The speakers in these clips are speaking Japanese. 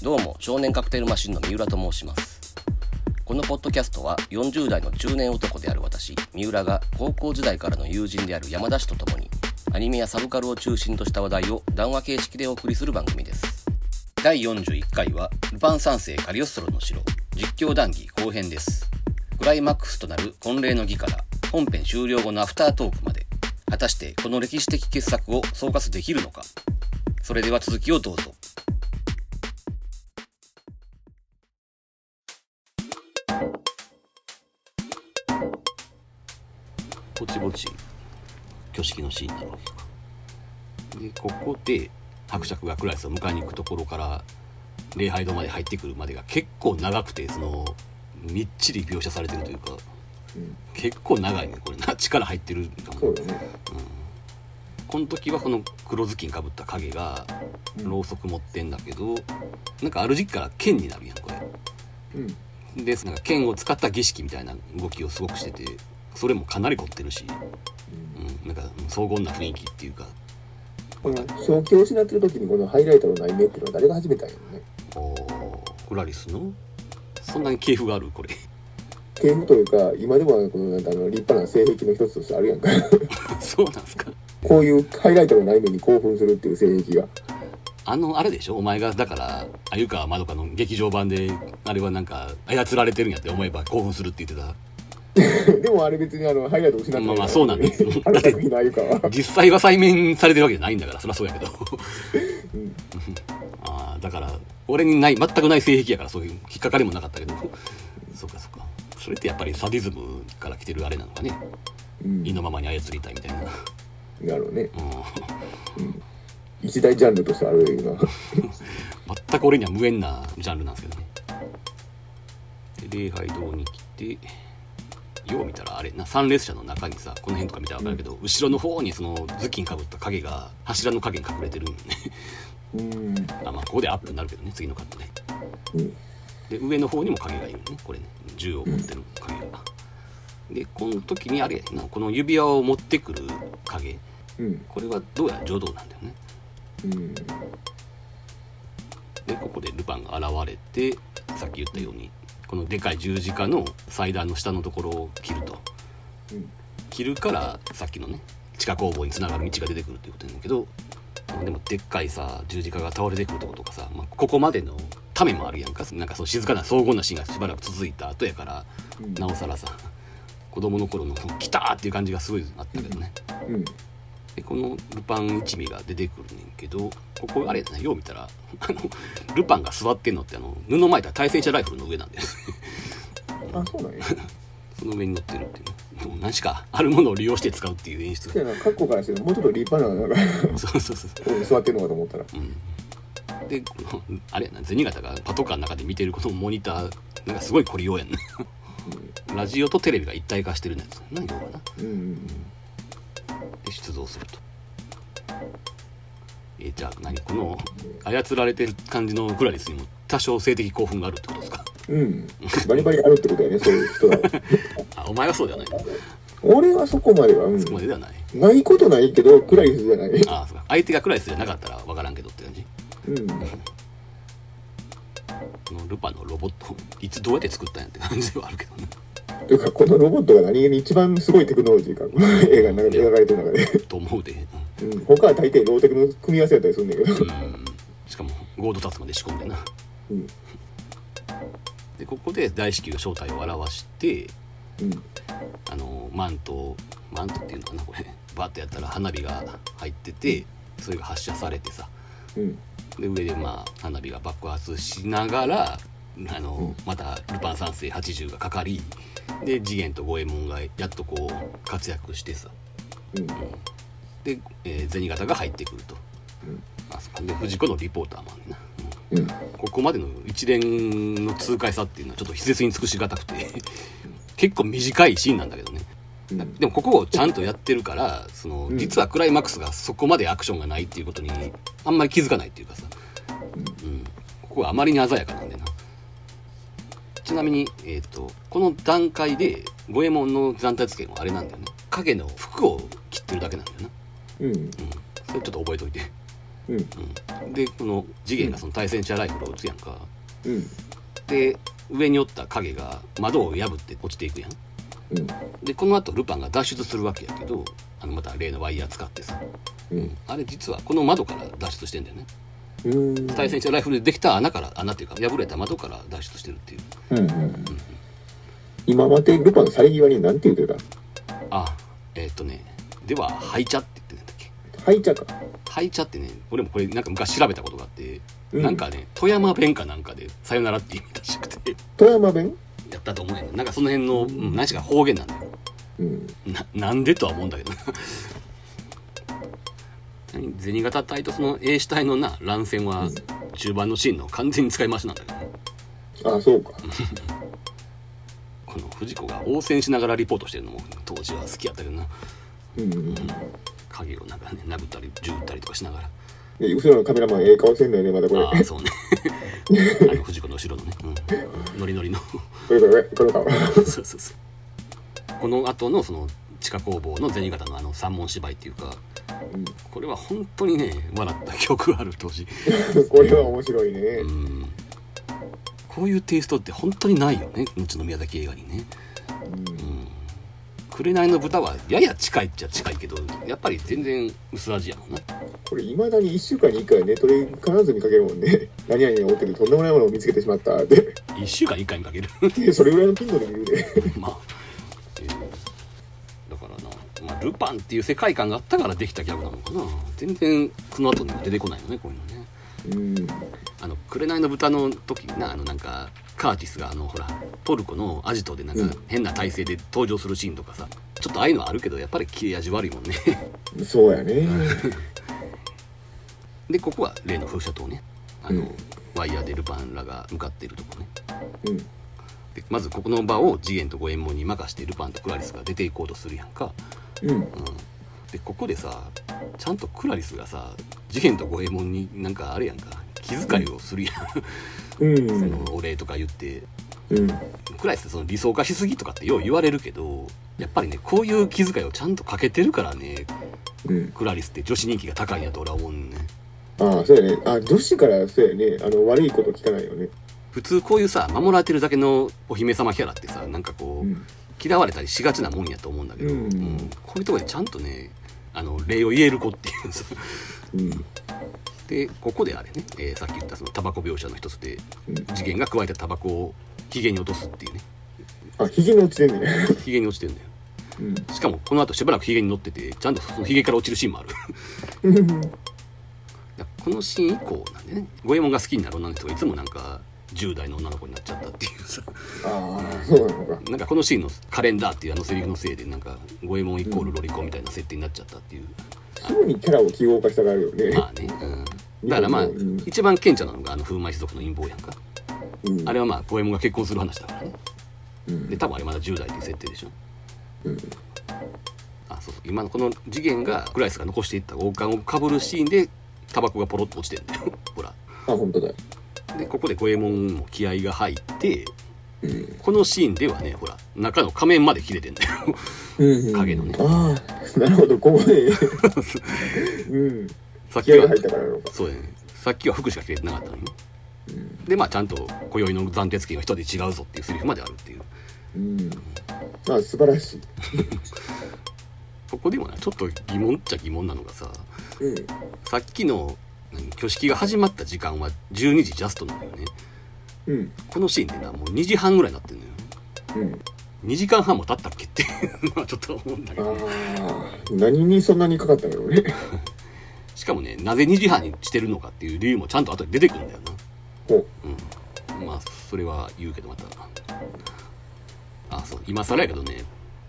どうも少年カクテルマシンの三浦と申します。このポッドキャストは40代の中年男である私三浦が高校時代からの友人である山田氏と共にアニメやサブカルを中心とした話題を談話形式でお送りする番組です。第41回はルパン三世カリオストロの城実況談義後編です。クライマックスとなる婚礼の儀から本編終了後のアフタートークまで果たしてこの歴史的傑作を総括できるのか。それでは続きをどうぞ。ぼちぼち挙式のシーンなるわけか。でここで伯爵がクラリスを迎えに行くところから礼拝堂まで入ってくるまでが結構長くてそのみっちり描写されてるというか。結構長いね。これな力入ってるかもそうだね。この時はこの黒ずきんかぶった影がうん。ろうそく持ってんだけどなんかある時期から剣になるやんこれ。うん。でなんか剣を使った儀式みたいな動きをすごくしててそれもかなり凝ってるし、うん、なんか荘厳な雰囲気っていうか。この正気を失ってる時にこのハイライトの内面っていうのは誰が始めたんやろね。おークラリスの？そんなに系譜がある？これ系譜というか今でもこのなんかあの立派な性癖の一つとしてあるやんか。そうなんすか。こういうハイライトの内面に興奮するっていう性癖が。あのあれでしょ？お前がだから鮎川まどかの劇場版であれはなんか操られてるんやって思えば興奮するって言ってた。でもあれ別にあのハイライトを失ってないまあまあそうなんだあの作品のあゆかは 実際は再面されてるわけじゃないんだからそりゃそうやけど。うん。ああだから俺にない全くない性癖やからそういう引っかかりもなかったけどそれってやっぱりサディズムから来てるあれなのかね。うん。意のままに操りたいみたいな、なるほどね。うん、一大ジャンルとしてあるような 全く俺には無縁なジャンルなんですけどね。で礼拝堂に来てよう見たらあれな参列者の中にさこの辺とか見たら分かるけど、後ろの方にその頭巾かぶった影が柱の影に隠れてるんよね。うん。あまあここでアップになるけどね次のカットでうんで上の方にも影がいるね。これね。銃を持ってる影が、でこの時にあれやなこの指輪を持ってくる影。うん。これはどうやら邪道なんだよね。うん。でここでルパンが現れてさっき言ったようにこのでかい十字架の祭壇の下のところを切ると。うん。切るからさっきのね地下工房につながる道が出てくるっていうことなんだけどでもでっかいさ十字架が倒れてくるとことかさ、まあ、ここまでのためもあるやんか。なんかそう静かな荘厳なシーンがしばらく続いた後やからうん。なおさらさ子供の頃の「来た!」っていう感じがすごいあったけどね。うん。でこのルパン一味が出てくるねんけどここあれやなよう見たらあのルパンが座ってんのってあの布巻いた対戦車ライフルの上なんだよね。あそうなんや その上に乗ってるっていう。ねもう何しかあるものを利用して使うっていう演出。そうやなからしてもうちょっと立派ななんかそうそうそう。座ってるのかと思ったら。うん。で あれやな銭形がパトカーの中で見てるこのモニターなんかすごい凝りようやんな。ラジオとテレビが一体化してるやつ。な要はな。うんで出動すると。えじゃあ何？この操られてる感じのクラリスにも多少性的興奮があるってことですか？うん。バリバリあるってことやねそういう人は。あお前はそうではない。俺はそこまでは、うん。そこまでではない。ないことないけどクラリスじゃない。あそうか。相手がクラリスじゃなかったら分からんけどって感じ？うん。このルパンのロボットいつどうやって作ったんやって感じではあるけどね。というかこのロボットが何気に一番すごいテクノロジーか。この映画の中で描かれてる中で、と思うで。うん、他は大抵ローテクの組み合わせやったりするんだけど。うん、うんしかもゴードタツまで仕込んでなうん。でここで大至急が正体を表してうん。あのマントマントっていうのかなこれ。バッてやったら花火が入っててそれが発射されてさ。うん。で上でまあ花火が爆発しながらあの、またルパン三世80がかかりで次元と五右衛門がやっとこう活躍してさ。うん。で、えー銭形が入ってくると、うん。あそこで藤子のリポーターもあんねんな、ここまでの一連の痛快さっていうのはちょっと筆舌に尽くしがたくて 結構短いシーンなんだけどね。うん。でもここをちゃんとやってるからそのうん。実はクライマックスがそこまでアクションがないっていうことにあんまり気づかないっていうかさ、うん、ここがあまりに鮮やかなんでな。ちなみに、えー、とこの段階で五右衛門の残体付けもあれなんだよね。影の服を切ってるだけなんだよな、うん。うん、それちょっと覚えといてうん。うん、でこの次元がその対戦車ライフルを撃つやんか。うん。で上におった影が窓を破って落ちていくやん。うん。でこの後ルパンが脱出するわけやけどあのまた例のワイヤー使ってさ。うん。あれ実はこの窓から脱出してんだよね。うん。対戦車ライフルでできた穴から穴っていうか破れた窓から脱出してるっていう。うんうん今までルパン去り際に何て言ってあえーっ、とねではハイチャって言ってんだっけたハイチャか。ハイチャってね俺もこれなんか昔調べたことがあって、うん。なんかね富山弁かなんかで「さよなら」って意味らしくて。富山弁？やったと思うねんななんかその辺の、うん、何しか方言なんだ。ようん。ななんでとは思うんだけど。銭形隊とその A 主体のな乱戦は中盤のシーンの完全に使い回しなんだけどね。あそうか。この藤子が応戦しながらリポートしてるのも当時は好きやったけどな。うんうん影をなんかね殴ったり銃撃ったりとかしながら。で後ろのカメラマンええ顔してんだよねまだこれ。ああそうね。あの藤子の後ろのね、うん、ノリノリの。これこれこれかそうそうそう。この後のその地下工房の銭形のあの三文芝居っていうかこれは本当にね笑った記憶がある当時。これは面白いね。うん。こういうテイストって本当にないよね。後の宮崎映画にね。うん紅の豚はやや近いっちゃ近いけどやっぱり全然薄味やもんな。これいまだに1週間に1回ネットで必ず見かけるもんね 何々に追っててとんでもないものを見つけてしまったって。1週間に1回見かける。で それぐらいの頻度で見るで まあ、えーだからな、まあ、ルパンっていう世界観があったからできたギャグなのかな。全然その後には出てこないのねこういうのね。うん。あの「紅の豚」の時になあのなんかカーティスがあのほらトルコのアジトでなんうん。か変な体勢で登場するシーンとかさちょっとああいうのはあるけどやっぱり切れ味悪いもんね。そうやね。でここは例の風車塔ね。あの、うん。ワイヤーでルパンらが向かっているとこね。うん。でまずここの場を次元と五右衛門に任してルパンとクラリスが出ていこうとするやんか。うん。うん、でここでさちゃんとクラリスがさ次元と五右衛門になんかあれやんか。気遣いをするやん、うん。そのお礼とか言って。うん。クラリスってその理想化しすぎとかってよう言われるけどやっぱりねこういう気遣いをちゃんとかけてるからね。うん。クラリスって女子人気が高いんやと俺は思うねああそうやね。あ女子からそうやね。あの悪いこと聞かないよね。普通こういうさ守られてるだけのお姫様キャラってさなんかこう、うん。嫌われたりしがちなもんやと思うんだけど、うん。こういうところでちゃんとねあの礼を言える子っていう。さうんでここであれね、えーさっき言ったそのタバコ描写の一つでうん。次元が加えたタバコをヒゲに落とすっていうね。あひげに落ちてんね。ヒゲに落ちてんだよ。うん。しかもこの後しばらくヒゲに乗っててちゃんとそのヒゲから落ちるシーンもある。このシーン以降なんでね五右衛門が好きになる女の人がいつもなんか10代の女の子になっちゃったっていうさ。なんかこのシーンのカレンダーっていうあのセリフのせいでなんか五右衛門イコールロリコンみたいな設定になっちゃったっていう、すぐにキャラを記号化したがるよねまあね、うん、だからまあ、うん一番顕著なのがあの風魔一族の陰謀やんか。うん。あれはまあ五右衛門が結婚する話だからね。うん。で多分あれまだ10代っていう設定でしょ。うん。あそうそう。今のこの次元がクライスが残していった王冠をかぶるシーンでタバコがポロッと落ちてんだよ。ほら。あ本当だでここで五右衛門も気合が入ってうん。このシーンではねほら中の仮面まで切れてんだよ。うん影のね。ああなるほどここで。うん。さっきはそうやね。さっきは服しか着れてなかったのに。ねうん。でまあちゃんと今宵の斬鉄剣は一人で違うぞっていうセリフまであるっていう。うん。あ素晴らしい。ここでもねちょっと疑問っちゃ疑問なのがさうん。さっきの何挙式が始まった時間は12時ジャストなのよね。うん。このシーンでなもう2時半ぐらいになってんのよ。うん。2時間半も経ったっけっていうのはちょっと思うんだけあどあ何にそんなにかかったのよね。しかもねなぜ2時半にしてるのかっていう理由もちゃんと後で出てくるんだよほなうん。まあそれは言うけどまた。あそう今更やけどね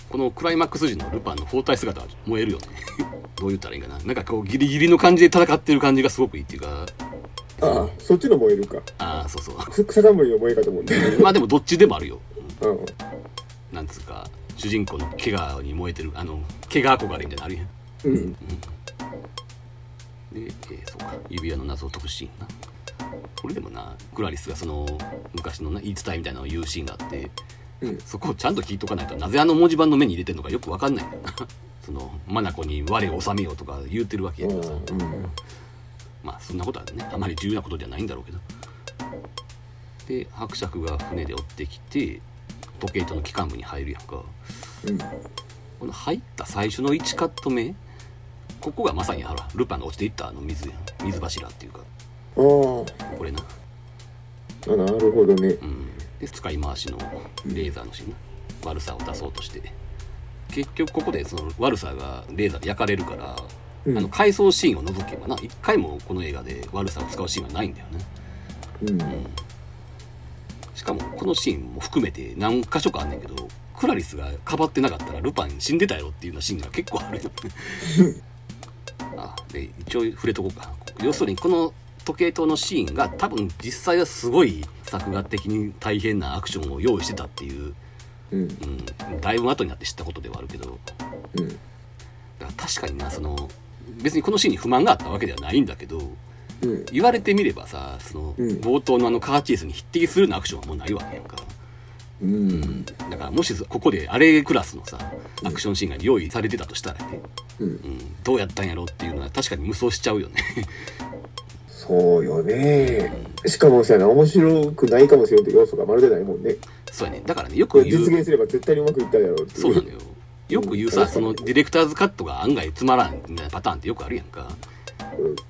このクライマックス時のルパンの包帯姿は燃えるよね。どう言ったらいいかな。なんかこうギリギリの感じで戦ってる感じがすごくいいっていうか。ああそっちの燃えるか。ああそうそう。く草冠の燃えかと思うんだまあでもどっちでもあるよ。うん。なんつうか主人公の怪我に燃えてるあの怪我憧れみたいなのあるやん。うん。で、えーそうか。指輪の謎を解くシーンな。これでもなクラリスがその昔のな言い伝えみたいなのを言うシーンがあってうん。そこをちゃんと聞いとかないとなぜあの文字盤の目に入れてるのかよく分かんない。その「眼に我を収めよう」とか言うてるわけやからさ。うんまあそんなことはねあまり重要なことじゃないんだろうけど。で伯爵が船で追ってきて時計塔の機関部に入るやんか。うん。この入った最初の1カット目ここがまさにあらルパンが落ちていったあの水やん。水柱っていうか。あ。これな。あなるほどね。うんで使い回しのレーザーのシーンな悪さを出そうとして。結局ここでその悪さがレーザーで焼かれるから、うん。あの回想シーンを除けばな。一回もこの映画で悪さを使うシーンはないんだよね。うん。しかもこのシーンも含めて何箇所かあんねんけどクラリスがかばってなかったらルパン死んでたやろっていうようなシーンが結構あるよ あで一応触れとこうか要するにこの時計塔のシーンが多分実際はすごい作画的に大変なアクションを用意してたっていう、うん。うん、だいぶ後になって知ったことではあるけど。うん。だから確かになその別にこのシーンに不満があったわけではないんだけどうん。言われてみればさそのうん。冒頭のあのカーチェイスに匹敵するようなアクションはもうないわけやんか。うん。だからもしここであれクラスのさアクションシーンが用意されてたとしたらね、うん。うん、どうやったんやろっていうのは確かに無双しちゃうよねそうよね。しかもさ面白くないかもしれんって要素がまるでないもんね。そうやね。だからねよく言う実現すれば絶対にうまくいったやろうってそうなのよ。よく言うさそのディレクターズカットが案外つまらんみたいなパターンってよくあるやんか。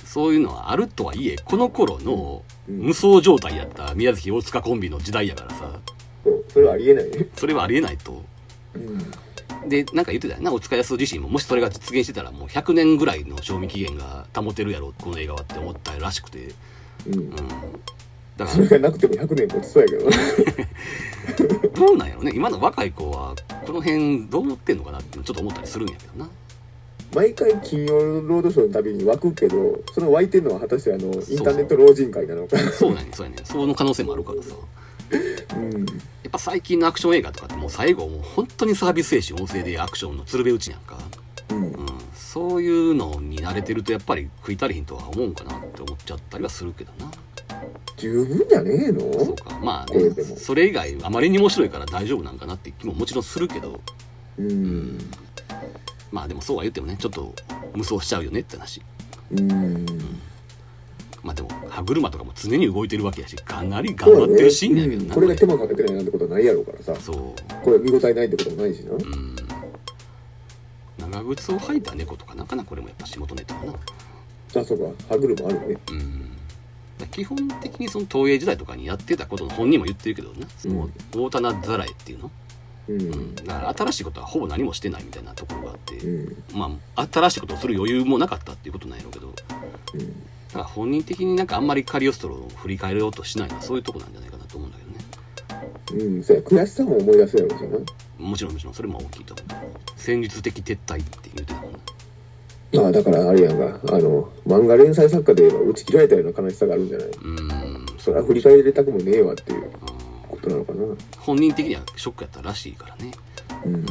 そういうのはあるとはいえこの頃のうん。無双状態やった宮崎大塚コンビの時代やからさ。そうそれはありえないね。それはありえないと。うんでなんか言ってたよな大塚康自身ももしそれが実現してたらもう100年ぐらいの賞味期限が保てるやろこの映画はって思ったらしくて。うん。うん。だかそれがなくても100年持ちそうやけど。どうなんやろね。今の若い子はこの辺どう思ってんのかなってちょっと思ったりするんやけどな。毎回金曜ロードショーのたびに湧くけどその湧いてるのは果たしてあのインターネット老人会なのか。そうなんやねそうやねその可能性もあるからさうん。やっぱ最近のアクション映画とかってもう最後もう本当にサービス精神旺盛でアクションの鶴瓶打ちやんか、うん。うん、そういうのに慣れてるとやっぱり食い足りひんとは思うんかなって思っちゃったりはするけどな。十分じゃねえの？そうか。まあねそれ以外あまりに面白いから大丈夫なんかなって気ももちろんするけど。うん。まあでもそうは言ってもねちょっと無双しちゃうよねって話。うんまあでも歯車とかも常に動いてるわけやしかなり頑張ってるシーンやけどな、うん。これが手間かけてないなんてことはないやろうからさ。そう。これ見応えないってこともないしな。うん。長靴を履いた猫とかなかなかこれもやっぱ仕事ネタかな。あそうか。歯車あるね。うん。基本的にその東映時代とかにやってたことの本人も言ってるけどねその大棚ざらえっていうの、うん。うん、だから新しいことはほぼ何もしてないみたいなところがあって、うん。まあ新しいことをする余裕もなかったっていうことなんやろうけど。うんだから本人的になんかあんまりカリオストロを振り返ろうとしないのはそういうとこなんじゃないかなと思うんだけどね。うん、そうや悔しさも思い出すやろうしなもちろんもちろんそれも大きいと思う。戦術的撤退って言うてたもんあだからあれやんがあの漫画連載作家で言えば打ち切られたような悲しさがあるんじゃない？うーん。それは振り返りたくもねえわっていううん。ことなのかな。本人的にはショックやったらしいからね。うん。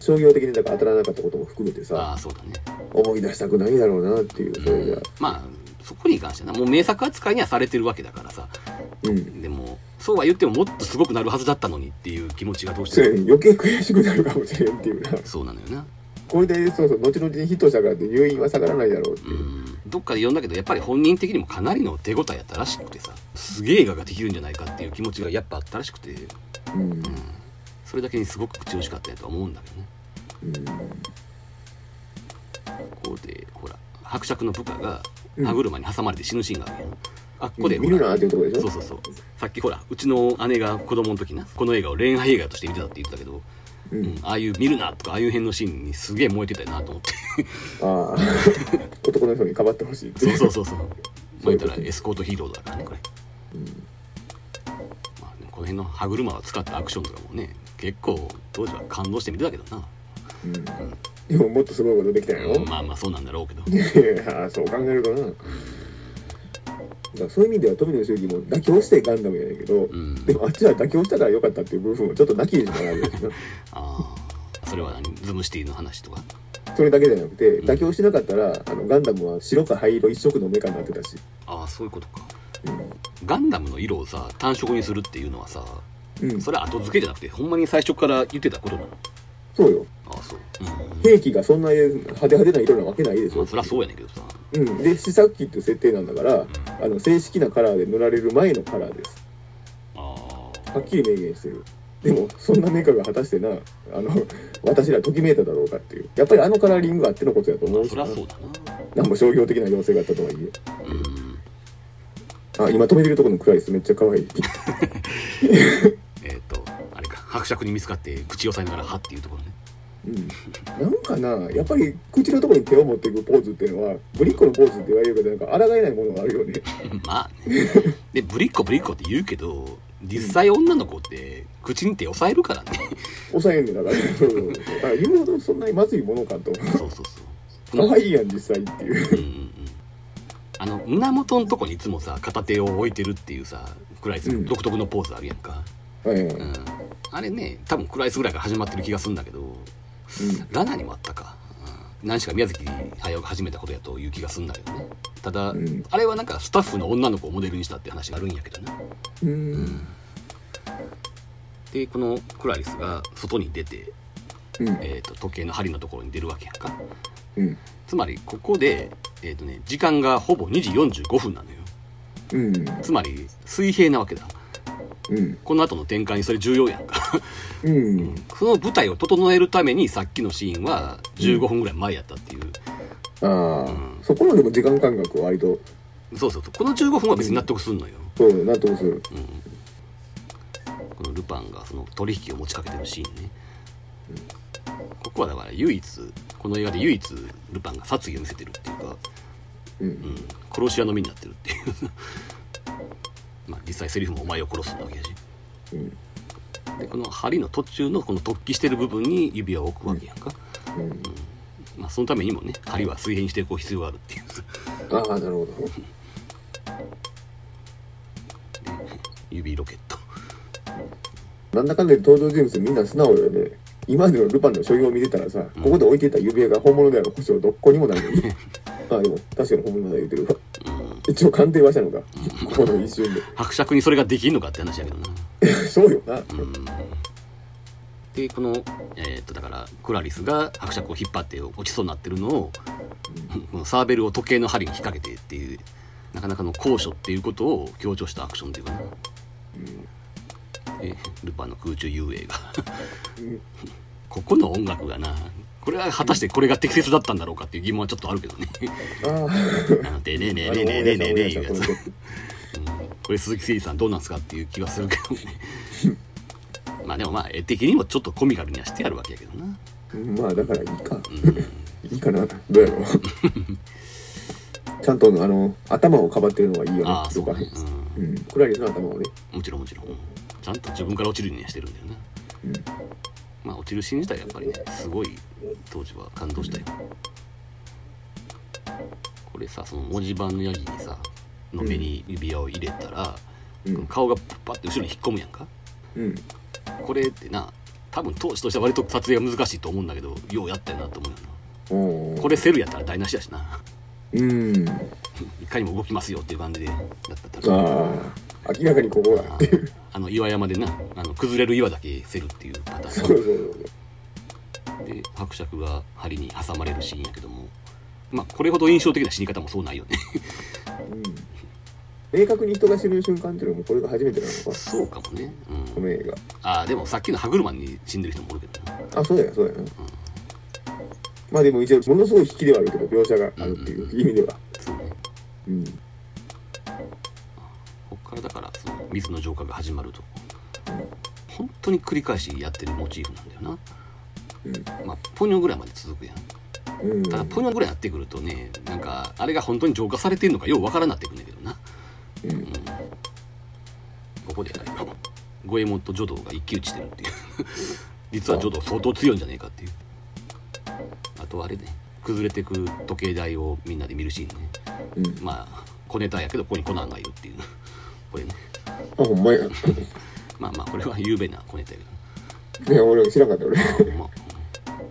商業的にだから当たらなかったことも含めてあさあそうだね。思い出したくないだろうなっていう。それじゃまあそこに関してはなもう名作扱いにはされてるわけだからさ。うん。でもそうは言ってももっとすごくなるはずだったのにっていう気持ちがどうしても。余計悔しくなるかもしれんっていうな。そうなのよな。これでそうそう後々にヒットしたからって入院は下がらないだろうってう。ん。どっかで読んだけどやっぱり本人的にもかなりの手応えやったらしくてさ。すげえ映画ができるんじゃないかっていう気持ちがやっぱあったらしくて。うん。それだけにすごく口惜しかったやとは思うんだけどね。うん。ここでほら伯爵の部下がうん歯車に挟まれて死ぬシーンがある。あっこで見るなってところでしょ？そうそうそう。さっきほらうちの姉が子供の時なこの映画を恋愛映画として見てたって言ってたけど、ううん。ん、ああいう見るなとかああいう辺のシーンにすげえ燃えてたよなと思って。ああ男の人にかばってほしいそうそうそうそうまあ言ったらエスコートヒーローだからねこれ、まあね、この辺の歯車を使ったアクションとかもね結構当時は感動して見てたけどな、うんでももっとすごいことできたんやろ、うんまあまあそうなんだろうけど。いやそう考えるとな、だそういう意味では富野周期も妥協してガンダムやねんけど、うん。でもあっちは妥協したからよかったっていう部分はちょっとなきにしもあらずしなああそれは何？ズムシティの話とか？それだけじゃなくて妥協しなかったらあのガンダムは白か灰色一色のメカになってたし、ああそういうことか。うガンダムの色をさ単色にするっていうのはさんうん、それは後付けじゃなくてほんまに最初から言ってたことなの？そうよ。ああそううん兵器がそんな派手派手な色なわけないでしょまあ。そりゃそうやねんけどさうん。で、試作機っていう設定なんだから、あの、正式なカラーで塗られる前のカラーです。あはっきり明言してる。でも、そんなメカが果たしてな、あの、私らときめいただろうかっていう。やっぱりあのカラーリングがあってのことやと思うしなあそりゃ。そうだなんも商業的な要請があったとはいえ。なうんあ、今止めてるところのクラリスめっちゃ可愛い。伯爵に見つかって口を押さえながら「は」っていうところねうん。なんかな、やっぱり口のところに手を持っていくポーズっていうのは、ぶりっ子のポーズって言われるけど、なんか抗えないものがあるよね。まあねでぶりっ子ぶりっ子って言うけど実際女の子って口に手押さえるからね抑えんねんだから。そうそうそうだから言うほどそんなにまずいものかと。そうそうそう可愛いやん、実際っていう。うんうんうんあの胸元のとこにいつもさ片手を置いてるっていうさクライスうん独特のポーズあるやんか、はいはい。ううんん、あれね多分クライスぐらいから始まってる気がするんだけどラナにもあったか、うん、何しか宮崎駿が始めたことやという気がするんだけどね。ただ、うん。あれはなんかスタッフの女の子をモデルにしたって話があるんやけどねうん。でこのクラリスが外に出て、うん。えー、と時計の針のところに出るわけやんか。うん。つまりここで、えーとね、時間がほぼ2時45分なのよ。うん。つまり水平なわけだうん。この後の展開にそれ重要やんか。うん。その舞台を整えるためにさっきのシーンは15分ぐらい前やったっていう、ああ、うん。そこのでも時間感覚は割と、そうそうそう。この15分は別に納得すんのよ、そう、納得する。うん、このルパンがその取引を持ちかけてるシーンね、ここはだから唯一この映画で唯一ルパンが殺意を見せてるっていうか、う。うんん、殺し屋の身になってるっていうまあ実際セリフもお前を殺すわけやしうん。でこの針の途中のこの突起してる部分に指輪を置くわけやんか、うん。まあ、そのためにもね針は水平にしていく必要があるっていうああ、なるほど。指ロケットなんだかんだで登場人物みんな素直よね。今までのルパンの所要を見てたらさ、ここで置いてた指輪が本物である保証どこにもないのに。あ あ、でも確かに本物だ言うてるわ。うん一応鑑定はしたのか？この一瞬伯爵にそれができんのかって話やけどな。で。そうよな。うん。でこのえーっとだからクラリスが伯爵を引っ張って落ちそうになってるのをこのサーベルを時計の針に引っ掛けてっていうなかなかの高所っていうことを強調したアクションっていうかな、えルパンの空中遊泳が。うん。ここの音楽がなこれは果たしてこれが適切だったんだろうかっていう疑問はちょっとあるけどねああ。でねえねえねえねえねえねえねえいうやつこれ鈴木誠二さんどうなんすかっていう気がするけどねまあでもまあ絵的にもちょっとコミカルにはしてあるわけやけどな、うんまあだからいいか。うん、いいかな。どうやろう。ちゃんとあの頭をかばってるのがいいよね。ああそうね、うん。クラリスの頭をね。うん、もちろんもちろん、うんちゃんと自分から落ちるようにはしてるんだよなうん。まあ落ちるシーン自体やっぱりねすごい当時は感動したよ。これさその文字盤のヤギにさの目に指輪を入れたら、うん。顔がパッて後ろに引っ込むやんか。うん。これってな多分当時としては割と撮影が難しいと思うんだけどようやったよなと思うよな。これセルやったら台無しやしなうん。いかにも動きますよっていう感じでやったらああ。明らかにここだっていう。あの岩山でなあの崩れる岩だけセルっていうパタそうそうーそう。ンで伯爵が針に挟まれるシーンやけどもまあこれほど印象的な死に方もそうないよねうん。明確に人が死ぬ瞬間っていうのもこれが初めてなのか。そうかもね、うん、この映画。ああでもさっきの歯車に死んでる人もおるけどなあ、そうや、そうやな。まあでも一応、ものすごい引きではあるけど、描写があるっていう意味では。そうねうん。こっからだからその水の浄化が始まると本当に繰り返しやってるモチーフなんだよなうん。まあポニョぐらいまで続くやんうん。ただポニョぐらいやってくるとねなんかあれが本当に浄化されてるのかようわからんなってくるんだけどなうん。ここで五右衛門とジョドが一騎打ちしてるっていう 実はジョド相当強いんじゃねえかとあれね崩れてく時計台をみんなで見るシーンねうん。まあ小ネタやけどここにコナンがいるっていう これねあ、ほんまや。まあまあこれは有名な小ネタやけどいや、俺知らんかった、俺。まあ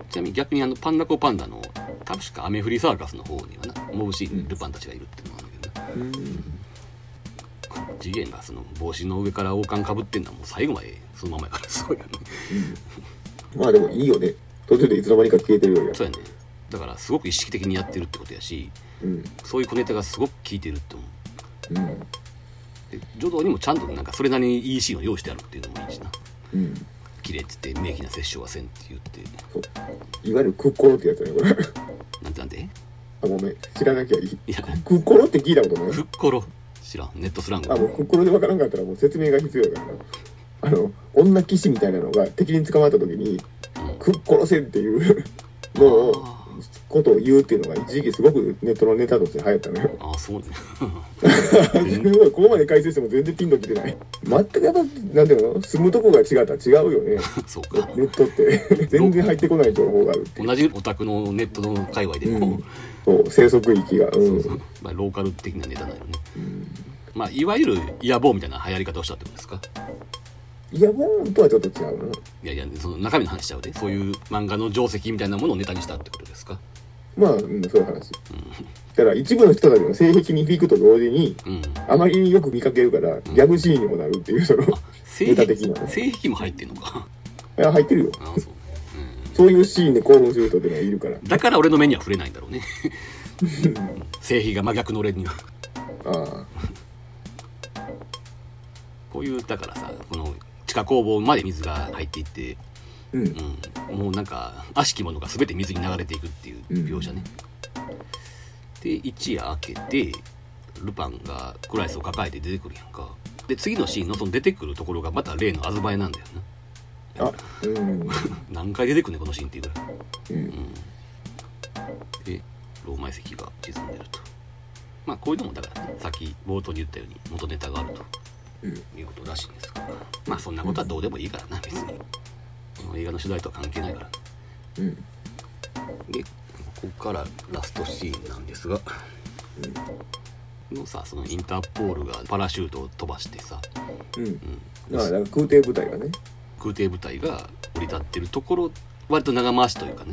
ちなみに逆にあのパンダコパンダの確か雨降りサーカスの方にはなモブシーンにルパンたちがいるっていうのがあるんだけどなうん。次元がその帽子の上から王冠かぶってんのはもう最後までそのままやからすごいよねまあでもいいよね。途中でいつの間にか消えてるよりそうやねだからすごく意識的にやってるってことやしうん。そういう小ネタがすごく効いてるって思う。うん。で助動にもちゃんとなんかそれなりにいいシーンを用意してあるっていうのもいいしな。うん。綺麗っつって明記な殺生はせんって言って。いわゆるクッコロってやつだねこれ。なんてなんて？あごめん。知らなきゃいい。いや。クッコロって聞いたことない。ふっころ。知らん。ネットスラング。あもうクッコロで分からんかったらもう説明が必要だから。なあの女騎士みたいなのが敵に捕まった時にうん。クッコロせんっていうのをあことを言うっていうのが一時期すごくネットのネタとして流行ったのよ。ああそうね ここまで解説しても全然ピンときてない。全くやっぱなんていうの住むとこが違ったら違うよね。そうか。ネットって。全然入ってこない情報があるっていう。同じオタクのネットの界隈でも、うん。そう生息域が。うん。そうそう。まあ、ローカル的なネタなのね、まあ、いわゆる野望みたいな流行り方をしたってことですか？いやもうとはちょっと違うな。いやいやその中身の話しちゃうで。そういう漫画の定石みたいなものをネタにしたってことですか？まあ、うん、そういう話。だから一部の人たちの性癖に響くと同時にうん。あまりによく見かけるからギャグシーンにもなるっていうそのいあ性ネタ癖的なね性癖も入ってんのか。や入ってるよ。ああそう、そういうシーンで興奮する人っていうのはいるから。うん、だから俺の目には触れないんだろうね。性癖が真逆の俺には。あこういうだからさこの地下工房まで水が入っていって、あうん。うん、もうなんか悪しきものが全て水に流れていくっていう描写ね、で一夜明けてルパンがクライスを抱えて出てくるやんか。で次のシーンのその出てくるところがまた例のアズバエなんだよな。あうん。何回出てくんねんこのシーンっていうぐらい。うん。でローマ遺跡が沈んでると。まあこういうのもだからねさっき冒頭に言ったように元ネタがあるとうん。いうことらしいんですがまあそんなことはどうでもいいからな別に映画の主題とは関係ないから。うん。でここからラストシーンなんですが、のさそのインターポールがパラシュートを飛ばしてさ、うん。うん、あだから空挺部隊がね。空挺部隊が降り立ってるところ割と長回しというかね。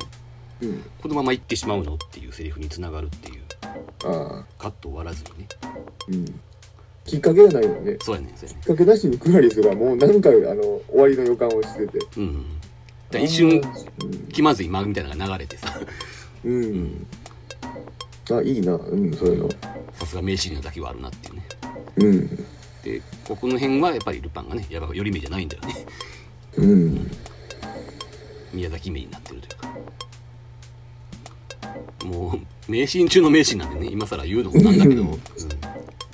うん。このまま行ってしまうのっていうセリフにつながるっていう。カットを割らずにね。うんきっかけがないのね。そうやねんそうやねきっかけなしにクラリスがもう何回あの終わりの予感をしてて。んうん。だから一瞬うん気まずい間みたいなのが流れてさ。うん。あいいな。うんそういうの。さすが名シーンなだけはあるなっていうね。うん。でここの辺はやっぱりルパンがねやっぱ寄り目じゃないんだよね。うん。宮崎目になってるというか。もう名シーン中の名シーンなんでね今更言うのもなんだけど、うん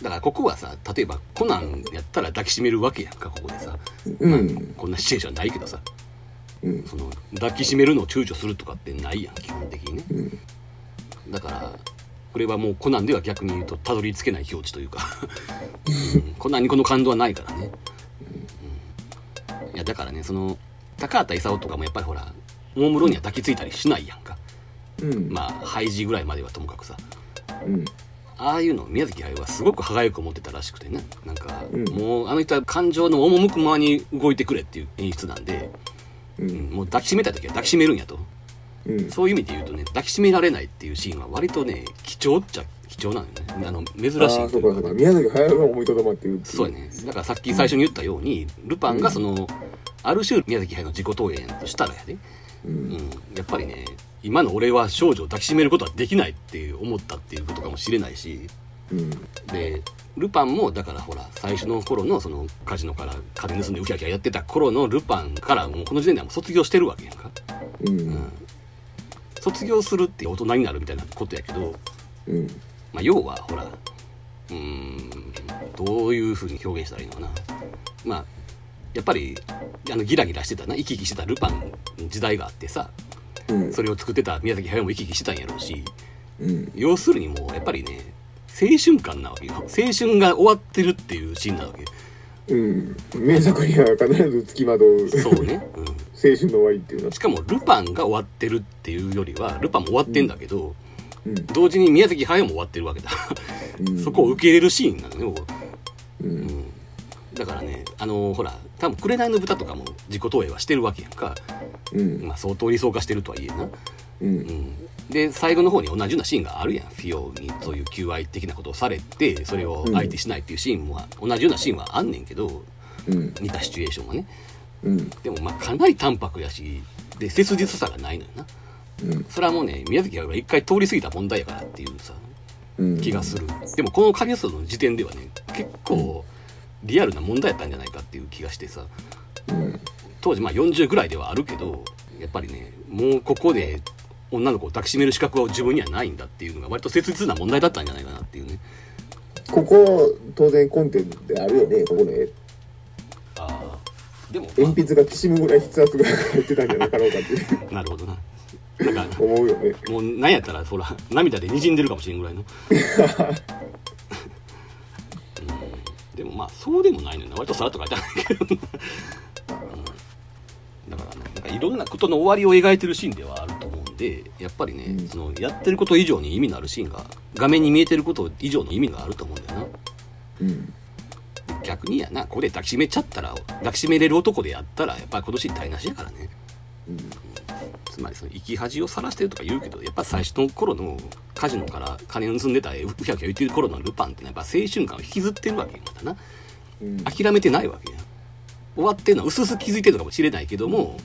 だからここはさ例えばコナンやったら抱きしめるわけやんかここでさ、まあうんこんなシチュエーションないけどさ。うん。その抱きしめるのを躊躇するとかってないやん基本的にね。うん。だからこれはもうコナンでは逆に言うとたどり着けない境地というか、うん。コナンにこの感動はないからね、うん。いやだからねその高畑勲とかもやっぱりほら大室には抱きついたりしないやんか。うん。まあハイジぐらいまではともかくさ。うんああいうのを宮崎駿はすごく歯がゆく思ってたらしくてね。なんか、うん。もうあの人は感情の赴くままに動いてくれっていう演出なんで、ううん。んもう抱きしめた時は抱きしめるんやと。うん。そういう意味で言うとね抱きしめられないっていうシーンは割とね貴重っちゃ貴重なのよね。あの珍しい。ああそうかそうか。宮崎駿が思いとどまってるっていそうやね。だからさっき最初に言ったように、ルパンがその、ある種宮崎駿の自己投影としたらやで、ううんん、やっぱりね今の俺は少女を抱きしめることはできないって思ったっていうことかもしれないし。うん。でルパンもだからほら最初の頃のそのカジノから金盗んでウキャウキャやってた頃のルパンからもうこの時点ではもう卒業してるわけやんか、うん。うん、卒業するって大人になるみたいなことやけど、うん。まあ、要はほらうーんどういうふうに表現したらいいのかな。まあやっぱりあのギラギラしてたな生き生きしてたルパンの時代があってさうんそれを作ってた宮崎駿も生き生きしてたんやろうし。うん。要するにもうやっぱりね青春感なわけよ。青春が終わってるっていうシーンなわけ。うん。名作には必ず付きまとうそうね、うん、青春の終わりっていうの。はしかもルパンが終わってるっていうよりはルパンも終わってんだけど、うん。同時に宮崎駿も終わってるわけだ、うん。そこを受け入れるシーンなのねもう。ううんんだからねあのほら多分「紅の豚」とかも自己投影はしてるわけやんか、うん。まあ、相当理想化してるとはいえな、ううん。ん、で最後の方に同じようなシーンがあるやん。フィオにそういう求愛的なことをされてそれを相手しないっていうシーンも同じようなシーンはあんねんけどうん。似たシチュエーションはね。うん。でもまあかなり淡白やしで切実さがないのよな。うん。それはもうね宮崎駿が一回通り過ぎた問題やからっていうさうん。気がする。でもこの影数の時点ではね結構リアルな問題やったんじゃないかっていう気がしてさ。うん当時まあ40ぐらいではあるけどやっぱりねもうここで女の子を抱きしめる資格は自分にはないんだっていうのが割と切実な問題だったんじゃないかなっていうね。ここ当然コンテであるよねここの絵ああでも、鉛筆がきしむぐらい筆圧が入ってたんじゃなかろうかって なるほどな。なんか思うよね。もうなんやったらほら涙で滲んでるかもしれんぐらいの。う んでもまあそうでもないのよな。割とさらっと書いてあるけどな、うん、だからねなんかいろんなことの終わりを描いてるシーンではあると思うんでやっぱりね、うん。そのやってること以上に意味のあるシーンが画面に見えてること以上の意味があると思うんだよな。うん。逆にやなここで抱きしめちゃったら抱きしめれる男でやったらやっぱり今年台無しやからねうん。つまりその生き恥をさらしてるとか言うけどやっぱ最初の頃のカジノから金盗んでたうひゃうひゃ言ってる頃のルパンってのはやっぱ青春感を引きずってるわけよまだな。うん諦めてないわけや終わってるのは薄々気づいてるのかもしれないけども、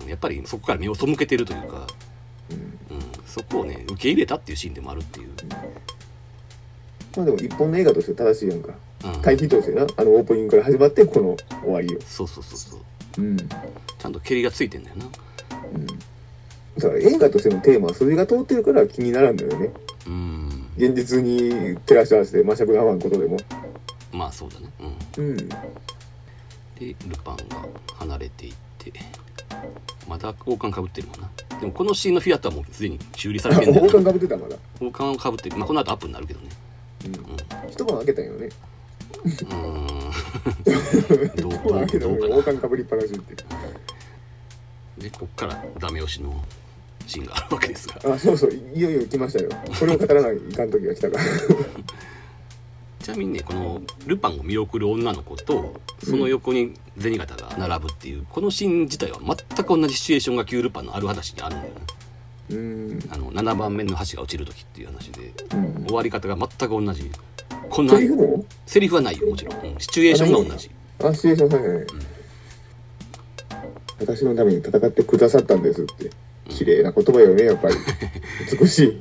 うん、やっぱりそこから目を背けてるというか、うんうん、そこをね受け入れたっていうシーンでもあるっていう、まあでも一本の映画として正しいやんか。うん、対比としてなあのオープニングから始まってこの終わりよ。そうそうそうそううん。ちゃんと蹴りがついてんだよな。うん。だから映画としてのテーマはそれが通ってるから気にならんのよね。うん。現実に照らし合わせて魔尺が合わんことでも。まあそうだね。うん。うん。でルパンが離れていって。まだ王冠かぶってるもんな。でもこのシーンのフィアットはもうすでに修理されてるんだ王冠かぶってたまだ王冠をかぶってるまあこの後アップになるけど。ねうんうん一晩開けたんよねうーん。どうどう どうかな。のに王冠かぶりっぱなしって。でこっからダメ押しのシーンがあるわけですが。あそうそう。いよいよ来ましたよ。これを語らないかん時が来たから。ちなみにねこのルパンを見送る女の子とその横に銭形が並ぶっていう、このシーン自体は全く同じシチュエーションが旧ルパンのある話にあるんだよね。うん。あの7番目の橋が落ちる時っていう話でうん。終わり方が全く同じこんなセリフもセリフはないよもちろん、うん。シチュエーションが同じ。あシチュエーションはいはい、私のために戦ってくださったんですって。綺麗な言葉よねやっぱり。美しい、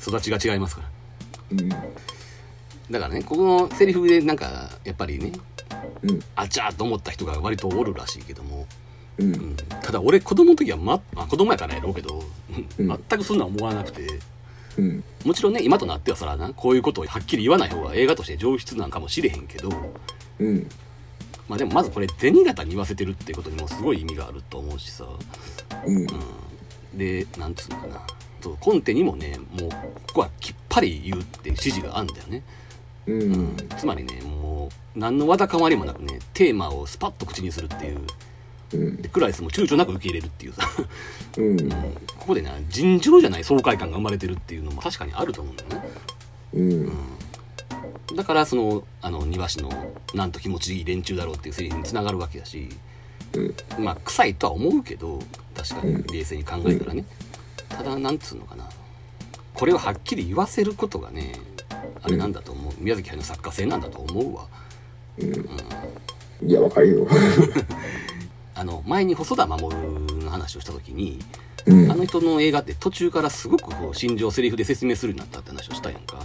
育ちが違いますから。うん。だからねこのセリフでなんかやっぱりねうん。あちゃーと思った人が割とおるらしいけども、ううん。ん、ただ俺子供の時は、ままあ、子供やからやろうけど、ううん。ん、全くそんな思わなくてうん。もちろんね今となってはそらなこういうことをはっきり言わない方が映画として上質なんかもしれへんけどうん。まあでもまずこれ銭形に言わせてるってことにもすごい意味があると思うしさ、うん。うん、でなんつうのかな。そうコンテにもねもうここはきっぱり言うっていう指示があるんだよね、うん。うん、つまりねもう何のわだかまりもなくねテーマをスパッと口にするっていううんでクライスも躊躇なく受け入れるっていうさ、うん。うん、ここでね尋常じゃない爽快感が生まれてるっていうのも確かにあると思うんだよね。うん。だからそのあの庭師のなんと気持ちいい連中だろうっていうセリフにつながるわけだし、まあ臭いとは思うけど確かに冷静に考えたらね、ただなんつうのかな。これをはっきり言わせることがねあれなんだと思う、宮崎駿の作家性なんだと思うわ。いやわかるよ あの前に細田守の話をした時にうん。あの人の映画って途中からすごくこう心情セリフで説明するようになったって話をしたやんか。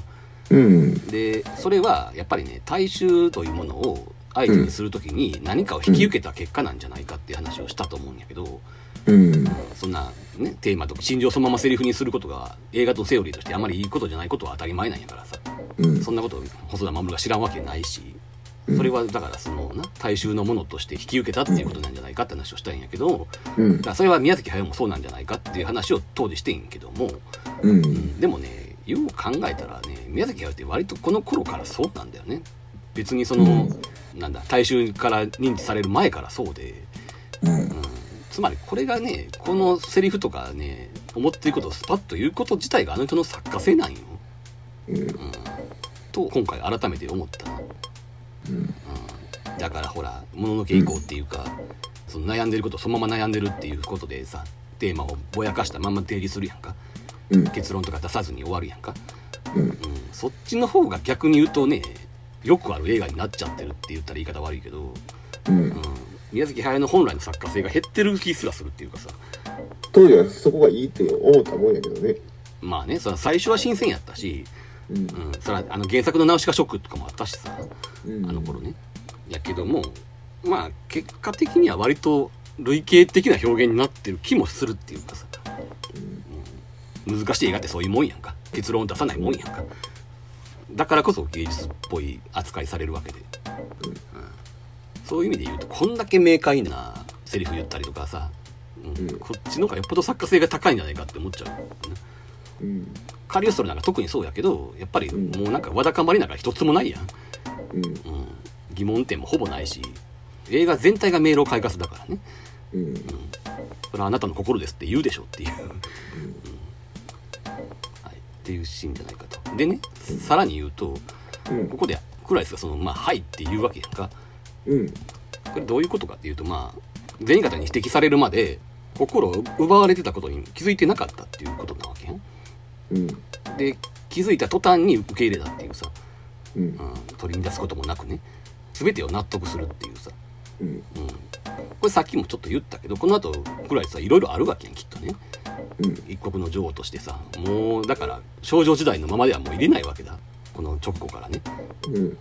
うん。でそれはやっぱりね大衆というものを相手にする時に何かを引き受けた結果なんじゃないかっていう話をしたと思うんやけど、うん。そんな、ね、テーマとか心情をそのままセリフにすることが映画とセオリーとしてあまりいいことじゃないことは当たり前なんやからさ。うん。そんなことを細田守が知らんわけないしそれはだからそのな大衆のものとして引き受けたっていうことなんじゃないかって話をしたんやけどうん。だそれは宮崎駿もそうなんじゃないかっていう話を当時してんけども、ううん。んでもねよう考えたらね宮崎駿って割とこの頃からそうなんだよね。別にその、なんだ大衆から認知される前からそうで、うん。うん、つまりこれがねこのセリフとかね思ってることをスパッと言うこと自体があの人の作家性なんよ、うん。うん、と今回改めて思った。な、うん。うん、だからほら「もののけ以降」っていうか、その悩んでることをそのまま悩んでるっていうことでさテーマをぼやかしたまんま定義するやんか。うん。結論とか出さずに終わるやんか、うん。うん、そっちの方が逆に言うとねよくある映画になっちゃってるって言ったら言い方悪いけど、うん。うん、宮崎駿の本来の作家性が減ってる気すらするっていうかさ。当時はそこがいいって思ったもんやけどね。まあねその最初は新鮮やったし、うん。う。ん、それはあの原作の直しがショックとかもあったしさ。うん。あの頃ね。やけどもまあ結果的には割と類型的な表現になってる気もするっていうかさ、うん。難しい映画ってそういうもんやんか。結論を出さないもんやんか。だからこそ芸術っぽい扱いされるわけで、うん。そういう意味で言うとこんだけ明快なセリフ言ったりとかさ、うん。うん。こっちの方がよっぽど作家性が高いんじゃないかって思っちゃう、ねうん。カリオストロなんか特にそうやけどやっぱりうん。もうなんかわだかまりなんか一つもないやん。うん。うん、疑問点もほぼないし映画全体が迷路を快活だからね。うん。それはあなたの心ですって言うでしょっていう、うん。はい、っていうシーンじゃないかと。でねさらに言うとうん。ここでクライスがその「まあ、はい」って言うわけやんか。うん。これどういうことかっていうとまあ銭形に指摘されるまで心を奪われてたことに気づいてなかったっていうことなわけやんうん。で気づいた途端に受け入れたっていうさ、うん。うん、取り乱すこともなくね全てを納得するっていうさうん。うん、これさっきもちょっと言ったけどこの後クライスはいろいろあるわけやんきっとねうん。一国の女王としてさもうだから少女時代のままではもう入れないわけだこの直後からねうん。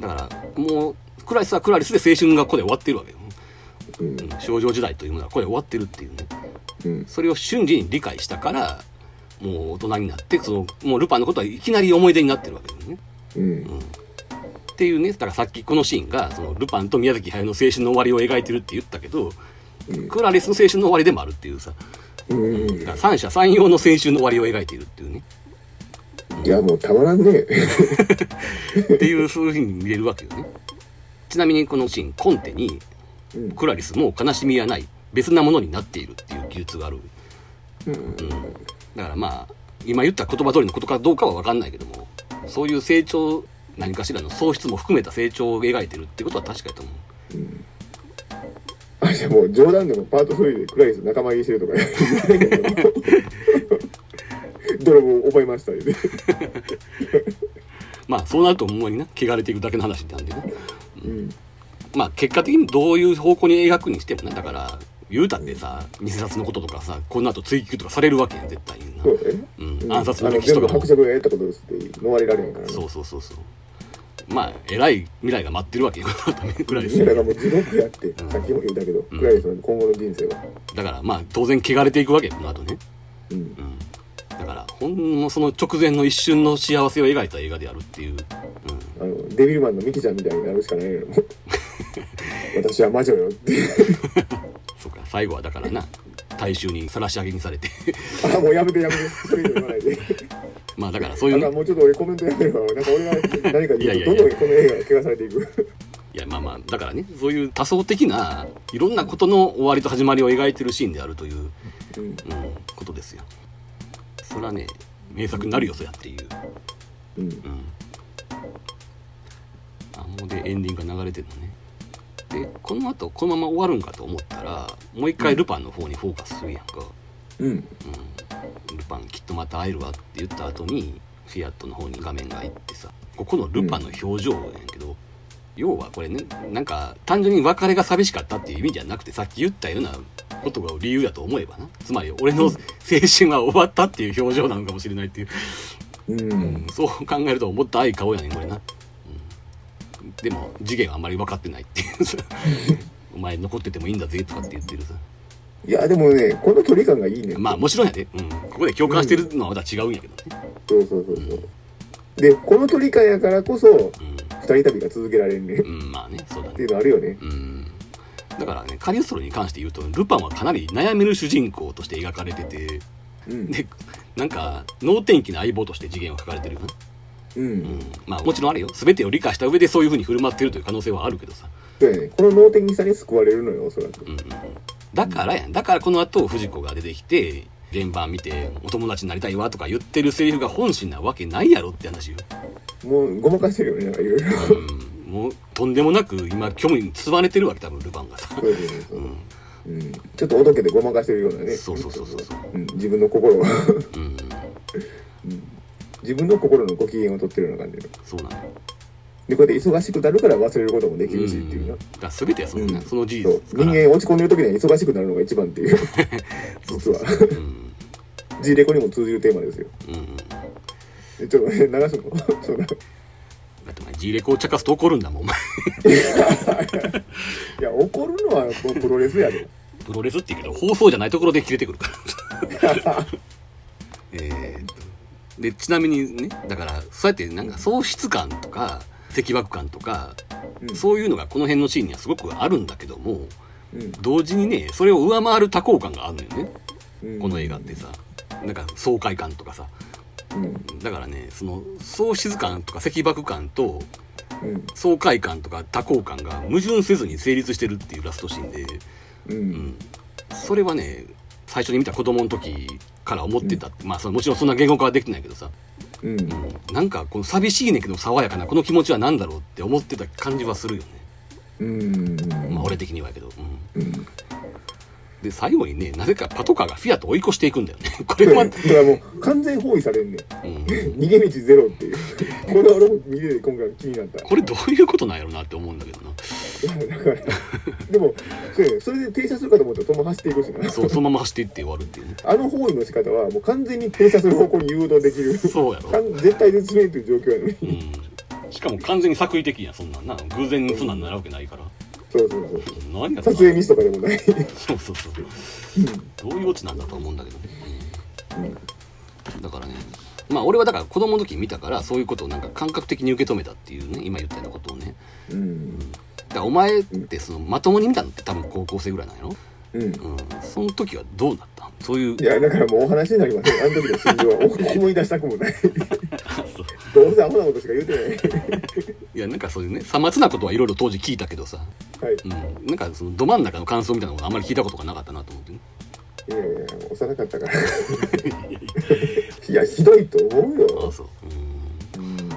だからもうクラリスはクラリスで青春がここで終わってるわけよ、うん。うん、少女時代というものはここで終わってるっていうねうん。それを瞬時に理解したからもう大人になってそのもうルパンのことはいきなり思い出になってるわけだよね。うん。っていうねだからさっきこのシーンがそのルパンと宮崎駿の青春の終わりを描いてるって言ったけど、うん。クラリスの青春の終わりでもあるっていうさ。うん。だから三者三様の青春の終わりを描いているっていうね。いや、もうたまらんね。っていうそういうふうに見れるわけよね。ちなみにこのシーンコンテにうん。クラリスも悲しみはない。別なものになっているっていう記述がある、うん。うん、だからまあ今言った言葉通りのことかどうかは分かんないけどもそういう成長何かしらの喪失も含めた成長を描いてるってことは確かやと思ううん。あ、じゃあもう冗談でもパート3でクラリス仲間入りしてるとか言わないけど泥棒覚えましたよね。まあそうなるとほんまにな汚れていくだけの話なんでねうん。まあ結果的にどういう方向に描くにしてもねだから言うたってさ偽札のこととかさこの後追及とかされるわけやん絶対にな。そうだね。うん。うん。暗殺の歴史とかも。全部伯爵がやったことですって逃れられへんからね。そうそうそうそう。まあ偉い未来が待ってるわけよこの後ねくらいですだからもう地獄やって、うん。さっきも言ったけど、うん。クラリスの今後の人生は。だからまあ当然汚れていくわけよこの後ね。うん。うん。だからほんのその直前の一瞬の幸せを描いた映画であるっていう、うん、あの、デビルマンのミキちゃんみたいになるしかないのよ。私は魔女よって。そうか最後はだからな大衆に晒し上げにされてあ、もうやめてやめて。それ以上言わないで。まあだからそういうもうちょっと俺コメントやめるわ。なんか俺が何か言うと、どんどんこの映画が怪我されていく。いやまあまあだからねそういう多層的ないろんなことの終わりと始まりを描いてるシーンであるという、うん。うん、ことですよそれはね名作になるよそやっていううん。うんあもうでエンディングが流れてるのねでこの後このまま終わるんかと思ったらもう一回ルパンの方にフォーカスするやんか、うん。うん、ルパンきっとまた会えるわって言った後にフィアットの方に画面がいってさここのルパンの表情やんやけど、要はこれねなんか単純に別れが寂しかったっていう意味じゃなくてさっき言ったようなことが理由だと思えばな。つまり俺の青春は終わったっていう表情なのかもしれないっていう、うん。うん。そう考えると思った愛顔やねんこれな、うん、でも次元はあんまり分かってないっていうさ お前残っててもいいんだぜとかって言ってるさいや、でもね、この距離感がいいね。まあもちろんやで、うん、ここで共感してるのはまた違うんやけどね、そうそうそうそう。で、この距離感やからこそ、うん二人旅が続けられんね。っうん、まあね、そうだていね。うのあるよね。うん。だからね、カリオストロに関して言うと、ルパンはかなり悩める主人公として描かれてて、うん。で、なんか、能天気な相棒として次元を書かれてるよな。う。うんん。まあもちろんあるよ。全てを理解した上でそういう風に振る舞ってるという可能性はあるけどさ。そうやね。この能天気さに救われるのよ、おそらくうん。だからやん。だからこの後、藤子が出てきて、現場見て、お友達になりたいわとか言ってるセリフが本心なわけないやろって話よ。もう、ごまかしてるよね、なんかいろいろ。うん。もう、とんでもなく今、虚無に包まれてるわけ、多分、ルパンがさ。そうそうそう。ん。うん。ちょっとおどけてごまかしてるようなね。そうそうそうそうそう。うん。自分の心を。うん。うん自分の心のご機嫌を取ってるような感じの。そうなのよ。で、こうやって忙しくなるから忘れることもできるしっていうな。全てはその,、ねうんその事実人間落ち込んでる時には忙しくなるのが一番っていう、実は。うん、G レコにも通じるテーマですよ。うんうん、えちょっと、ね、流すの そうだ。だってお前 G レコを茶化すと怒るんだもんお前 いや、怒るのはプロレスやで。プロレスって言うけど放送じゃないところで切れてくるからえーっとでちなみにねだからそうやってなんか喪失感とか赤爆感とかうん。そういうのがこの辺のシーンにはすごくあるんだけどもうん。同時にねそれを上回る多幸感があるのよね。うん。この映画ってさ。なんか爽快感とかさ。うん。だからねその喪失感とか赤爆感とうん。爽快感とか多幸感が矛盾せずに成立してるっていうラストシーンで、ううんん、それはね最初に見た子供の時から思ってたって、まあそのもちろんそんな言語化はできてないけどさ、うん。うん、なんかこの寂しいねんけど爽やかなこの気持ちは何だろうって思ってた感じはするよね、うん。まあ俺的にはやけど、うん、うんで最後にねなぜかパトカーがフィアット追い越していくんだよね。これは、もう完全包囲されんねん。うん、逃げ道ゼロっていう。これは俺も見てて今回気になった。これどういうことなんやろなって思うんだけどな。でもそうやねそれで停車するかと思ったらそのまま走っていくしな。そうそのまま走っていって終わるっていうね。あの包囲の仕方はもう完全に停車する方向に誘導できる。そうやろ。絶対絶命という状況やのに。うん。しかも完全に作為的やんそんなんな。偶然にそんなんなるわけないからそうそうそう。何や撮影ミスとかでもない。そうそうそう。どういうオチなんだと思うんだけど。ね、うん。だからねまあ俺はだから子供の時に見たからそういうことをなんか感覚的に受け止めたっていうね今言ったようなことをね。うん。だからお前ってそのまともに見たのって多分高校生ぐらいなんやろ？うん。うん。その時はどうなった？そういう。いやだからもうお話になりませんあの時の心情は。思い出したくもない。どうせアホなことしか言うてない。いやなんかそういうねさまつなことはいろいろ当時聞いたけどさ、はい。うん、なんかそのど真ん中の感想みたいなことあんまり聞いたことがなかったなと思ってねいやいや幼かったから。いやひどいと思うよ。ああそう。うん。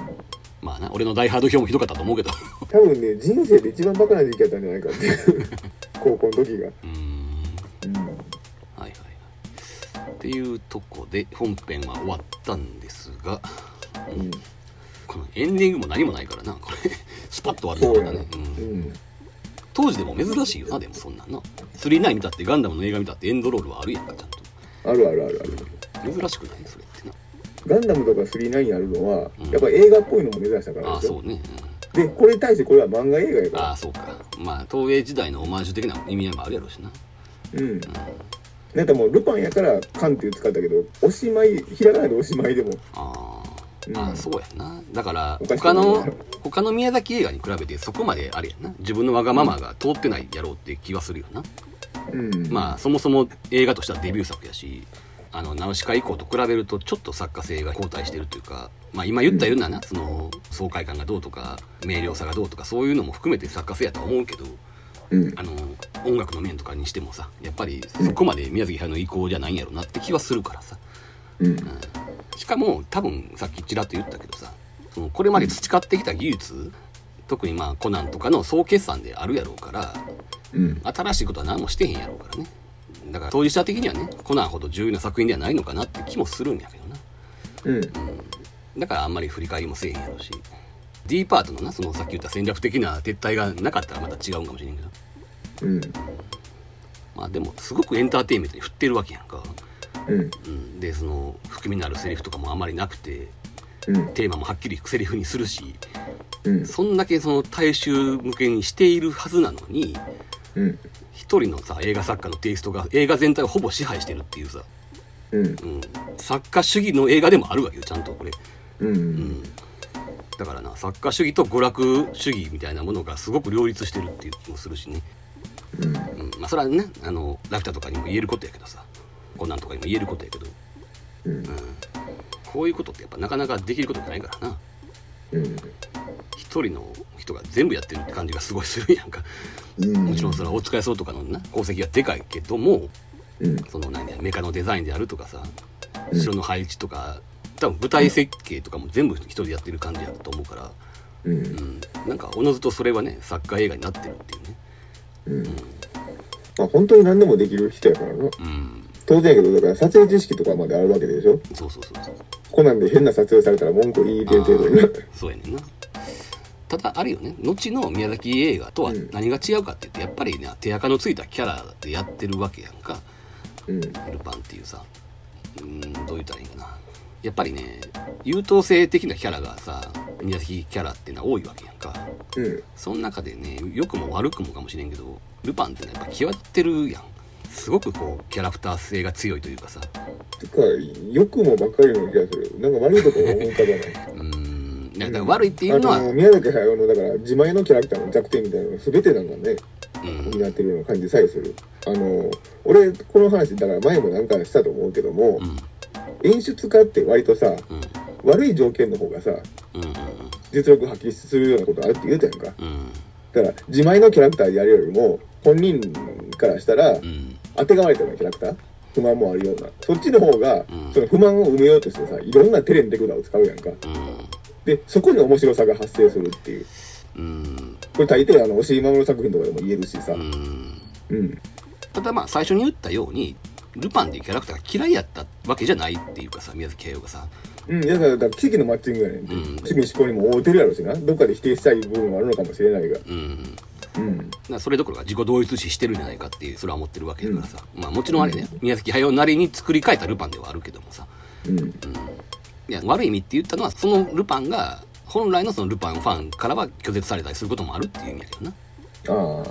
まあな俺の大ハード表もひどかったと思うけど。多分ね人生で一番バカな時期やったんじゃないかって。い う高校の時が。うんうんっていうとこで本編は終わったんですがうん。このエンディングも何もないからなこれ。スパッと終わったんだね、うんうん。当時でも珍しいよなでもそんなんな39見たってガンダムの映画見たってエンドロールはあるやんかちゃんと。あるあるあるある。珍しくないそれってな。ガンダムとか39あるのは、うん。やっぱ映画っぽいのも目指したからでしょ？ああそうね、でこれに対してこれは漫画映画やうん、あかあそうか。まあ東映時代のオマージュ的な意味合いもあるやろうしな。らうんなんかもうルパンやから「カン」って使ったけどおしまいひらがなでおしまいでも。あー、うん。あーそうやな。だから他の他の宮崎映画に比べてそこまであれやな。自分のわがままが通ってないやろうって気はするよな、うん。まあそもそも映画としてはデビュー作やしあのナウシカ以降と比べるとちょっと作家性が後退してるというかまあ今言ったようなな、その爽快感がどうとか明瞭さがどうとかそういうのも含めて作家性やとは思うけどうん。あの音楽の面とかにしてもさやっぱりそこまで宮崎駿の意向じゃないんやろなって気はするからさ。うん。しかも多分さっきちらっと言ったけどさそのこれまで培ってきた技術特にまあコナンとかの総決算であるやろうからうん。新しいことは何もしてへんやろうからね。だから当事者的にはねコナンほど重要な作品ではないのかなって気もするんやけどな。うん。だからあんまり振り返りもせえへんやろうし D パートのなそのさっき言った戦略的な撤退がなかったらまた違うんかもしれんけど。うん。まあでもすごくエンターテインメントに振ってるわけやんか、うん。うん、でその含みのあるセリフとかもあんまりなくてうん。テーマもはっきりセリフにするしうん。そんだけその大衆向けにしているはずなのにうん。一人のさ映画作家のテイストが映画全体をほぼ支配してるっていうさ、うん。うん、作家主義の映画でもあるわけよちゃんとこれ、ううんん、だからな。作家主義と娯楽主義みたいなものがすごく両立してるっていう気もするしね、うん。うん、まあそれはねあのラピュタとかにも言えることやけどさ。コナンとかにも言えることやけど、うん。うん、こういうことってやっぱなかなかできることじゃないからな。うん。一人の人が全部やってるって感じがすごいするやんか。うん。もちろんそれはお疲れそうとかのな功績はでかいけどもうん。その何だメカのデザインであるとかさうん。城の配置とか多分舞台設計とかも全部一人でやってる感じやと思うから、うん。うん、なんかおのずとそれはね作家映画になってるっていうね。うん。まあ本当に何でもできる人やからな。うん。当然やけどだから撮影知識とかまであるわけでしょ？そうそうそうそう。コナンで変な撮影されたら文句言いてる程度になそうやねんな。ただあれよね。後の宮崎映画とはうん何が違うかって言ってやっぱりね手垢のついたキャラでやってるわけやんか。うん。ルパンっていうさ。うんどう言ったらいいんかなやっぱりね優等生的なキャラがさ宮崎キャラっていうのは多いわけやんか。うん。その中でね良くも悪くもかもしれんけどルパンってのはやっぱ際立ってるやん。すごくこうキャラクター性が強いというかさ。てか良くもばっかりの気がする。なんか悪いこと思い浮かばない。うーん。だから悪いっていうのは、あの宮崎駿のだから自前のキャラクターの弱点みたいなのが全てなんかね。うん。になってるような感じさえする。あの俺この話だから前もなんかしたと思うけどもうん演出家って割とさうん。悪い条件の方がさうんうん実力発揮するようなことあるって言うたやんか。うん。だから自前のキャラクターでやるよりも本人からしたらうん。当てがわれたようなキャラクター不満もあるような。そっちの方がうん。その不満を埋めようとしてさいろんなテレンテクダを使うやんか。でそこに面白さが発生するっていう。これ大抵あの押井守作品とかでも言えるしさ。うん。うん。ただまあ最初に言ったようにルパンっていうキャラクターが嫌いやったわけじゃないっていうかさ宮崎駿がさ。うん、だからだから奇跡のマッチングやねんて、うん。趣味思考にも合うてるやろしな。どっかで否定したい部分もあるのかもしれないが。うん。うん。それどころか自己同一視してるんじゃないかっていうそれは思ってるわけだからさ、まあもちろんあれね宮崎駿なりに作り変えたルパンではあるけどもさ、うん。うん、いや悪い意味って言ったのはそのルパンが本来のそのルパンファンからは拒絶されたりすることもあるっていう意味だけどな、ああ、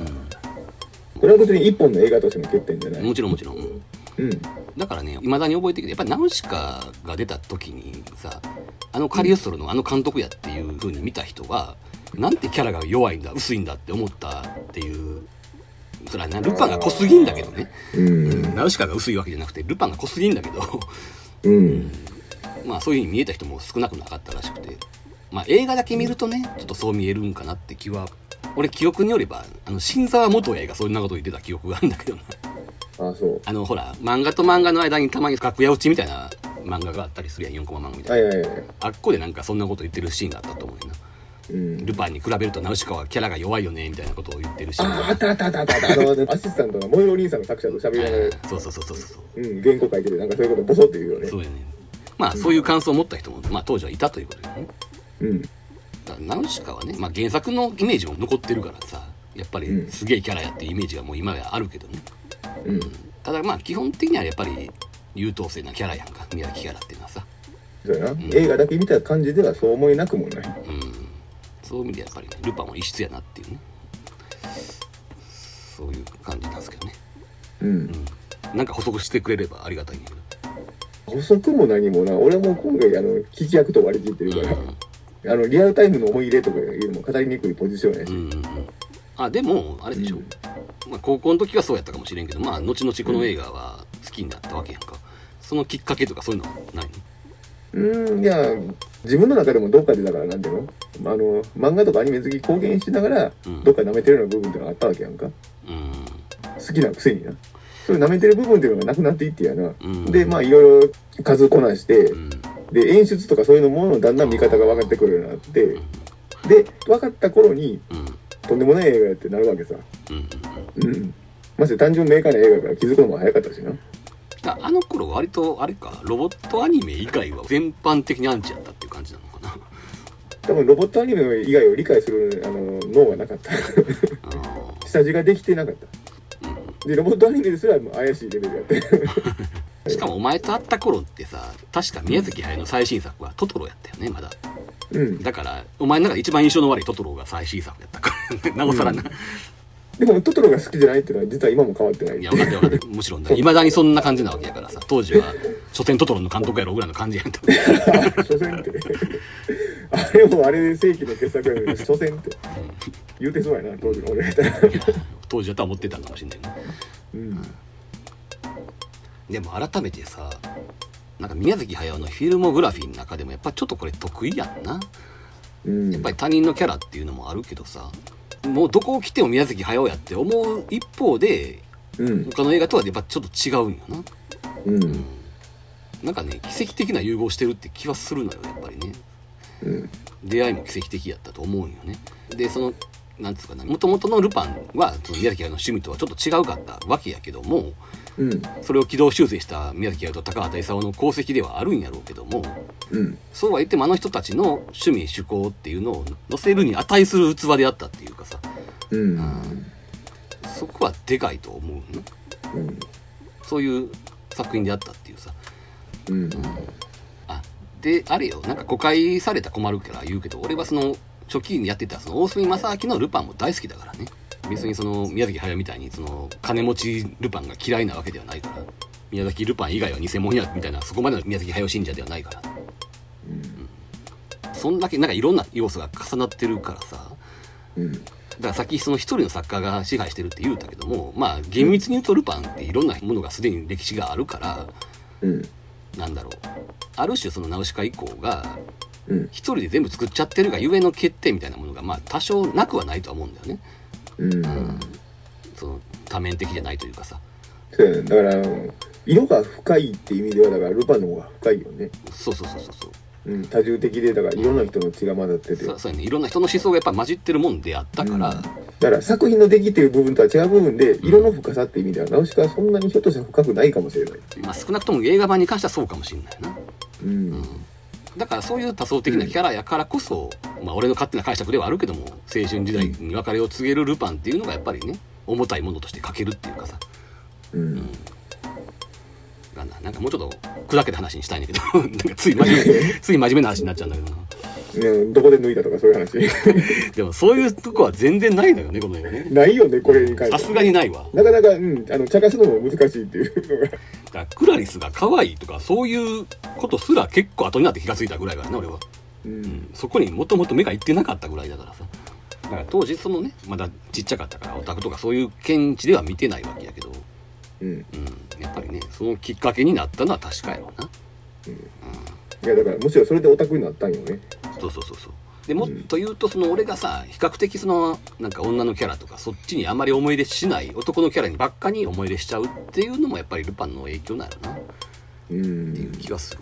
これは別に一本の映画としての欠点じゃない。もちろんもちろん、うん。うんだからねいまだに覚えてるけどやっぱりナウシカが出た時にさあのカリオストロのあの監督やっていう風に見た人はなんてキャラが弱いんだ薄いんだって思ったっていうそれはなルパンが濃すぎんだけどね、うん。ナウシカが薄いわけじゃなくてルパンが濃すぎんだけど。うん。まあそういう風に見えた人も少なくなかったらしくて。まあ映画だけ見るとねちょっとそう見えるんかなって気は俺記憶によればあの新沢元栄がそんなこと言ってた記憶があるんだけどなああそう。あのほら漫画と漫画の間にたまに楽屋落ちみたいな漫画があったりするやん。4コマ漫画みたな、はいいはいはい。あっこでなんかそんなこと言ってるシーンがあったと思うねんな。うん。ルパンに比べるとナウシカはキャラが弱いよねみたいなことを言ってるシーンが。あああったあったあったあったあのアシスタントが燃えろ兄さんの作者と喋りながらそうそうそうそうそううん原稿書いててなんかそういうことボソって言うよねそうやねまあそういう感想を持った人も、まあ、当時はいたということだよねうんナウシカはね、まあ、原作のイメージも残ってるからさやっぱりすげえキャラやっていうイメージがもう今やあるけどねうんただまあ基本的にはやっぱり優等生なキャラやんか宮崎キャラっていうのはさ。そうやな、映画だけ見た感じではそう思えなくもない。うん。そういう意味でやっぱりねルパンは異質やなっていうね。そういう感じなんですけどね。うん。なんか補足してくれればありがたいけ補足も何もな。俺はもう今回あの聞き役と割り切ってるどから、あのリアルタイムの思い入れとかいうのも語りにくいポジションやし、うんうんうんうんあでもあれでしょ、まあ、高校の時はそうやったかもしれんけどまあ後々この映画は好きになったわけやんか。そのきっかけとかそういうのはないうんいや自分の中でもどっかでだからなんていうの？あの漫画とかアニメ好き公言しながら、うん。どっか舐めてるような部分ってのがあったわけやんか。の好きなくせにな。それ舐めてる部分っていうのがなくなっていってやな、うん。でまあいろいろ数こなして、うん。うんで演出とかそういうのものだんだん見方が分かってくるようになってで分かった頃にうんとんでもない映画やってなるわけさ。うん。うんうんまして単純明快な映画やから気づくのも早かったしな。ああの頃割とあれか？ロボットアニメ以外は全般的にアンチやったっていう感じなのかな？多分ロボットアニメ以外を理解するあの脳がなかった。あ下地ができてなかった。ーうん。でロボットアニメですら怪しいレベルやって しかもお前と会った頃ってさ確か宮崎駿の最新作はトトロやったよねまだ。うん。だからお前の中で一番印象の悪いトトロが最新作やったから。なおさらな、でもトトロが好きじゃないっていうのは実は今も変わってない。いや分かってる分かってるもちろんだ。いまだにそんな感じなわけやからさ。当時は所詮トトロの監督やろぐらいの感じやった所詮って。あれもあれで世紀の傑作やのに所詮って。言うてそうやな当時の俺がいたら当時だとは思ってたかもしれないねうんでも改めてさなんか宮崎駿のフィルモグラフィーの中でもやっぱちょっとこれ得意やんな。うん。やっぱり他人のキャラっていうのもあるけどさもうどこを来ても宮崎駿やって思う一方でうん。他の映画とはやっぱちょっと違うんよな。うん。なんかね奇跡的な融合してるって気はするのよやっぱりね。うん。出会いも奇跡的やったと思うんよね。でそのなんつうかなもともとのルパンはその宮崎駿の趣味とはちょっと違うかったわけやけどもうん。それを軌道修正した宮崎駿と高畑勲の功績ではあるんやろうけどもうん。そうは言ってもあの人たちの趣味趣向っていうのを載せるに値する器であったっていうかさうん。そこはでかいと思うねうん。そういう作品であったっていうさうん。あであれよなんか誤解されたら困るから言うけど俺はその初期にやってたその大隅正明のルパンも大好きだからね。別にその宮崎駿みたいにその金持ちルパンが嫌いなわけではないから。宮崎ルパン以外は偽物やみたいなそこまでの宮崎駿信者ではないから。そんだけなんかいろんな要素が重なってるからさ。うん。だからさっきその一人の作家が支配してるって言うたけどもまあ厳密に言うとルパンっていろんなものがすでに歴史があるからうん。なんだろう。ある種そのナウシカ以降がうん。一人で全部作っちゃってるがゆえの欠点みたいなものがまあ多少なくはないとは思うんだよねうん。その多面的じゃないというかさそうやね。だから、色が深いって意味では、だからルパンの方が深いよね。そうそうそうそうそううん。多重的で、だからいろんな人の血が混ざってて。そうそうやねいろんな人の思想がやっぱ混じってるもんであったから、だから作品の出来っていう部分とは違う部分で、色の深さって意味では、ナウシカはそんなにひょっとしたら深くないかもしれない。まあ、少なくとも映画版に関してはそうかもしれないなうん。だからそういう多層的なキャラやからこそ、まあ俺の勝手な解釈ではあるけども青春時代に別れを告げるルパンっていうのがやっぱりね重たいものとして書けるっていうかさ。うん。がななんかもうちょっと砕けた話にしたいんだけど なんかつい真面目つい真面目な話になっちゃうんだけどなねどこで抜いたとかそういう話。でもそういうとこは全然ないのよねこの映画ねないよね、これに関しては。さすがにないわなかなか、うん、あの、茶化すのも難しいっていうのが。だクラリスが可愛いとかそういうことすら結構後になって気がついたぐらいからね俺は、う。うんん、そこにもともと目がいってなかったぐらいだからさだから当時そのねまだちっちゃかったからオタクとかそういう見地では見てないわけやけど、うん。うん、やっぱりねそのきっかけになったのは確かやろうないや、だから、むしろそれでオタクになったんよね。そうそうそうそう。でもっと言うとその俺がさ比較的そのなんか女のキャラとかそっちにあまり思い入れしない男のキャラにばっかに思い入れしちゃうっていうのもやっぱりルパンの影響なんやろな。うん。っていう気がする。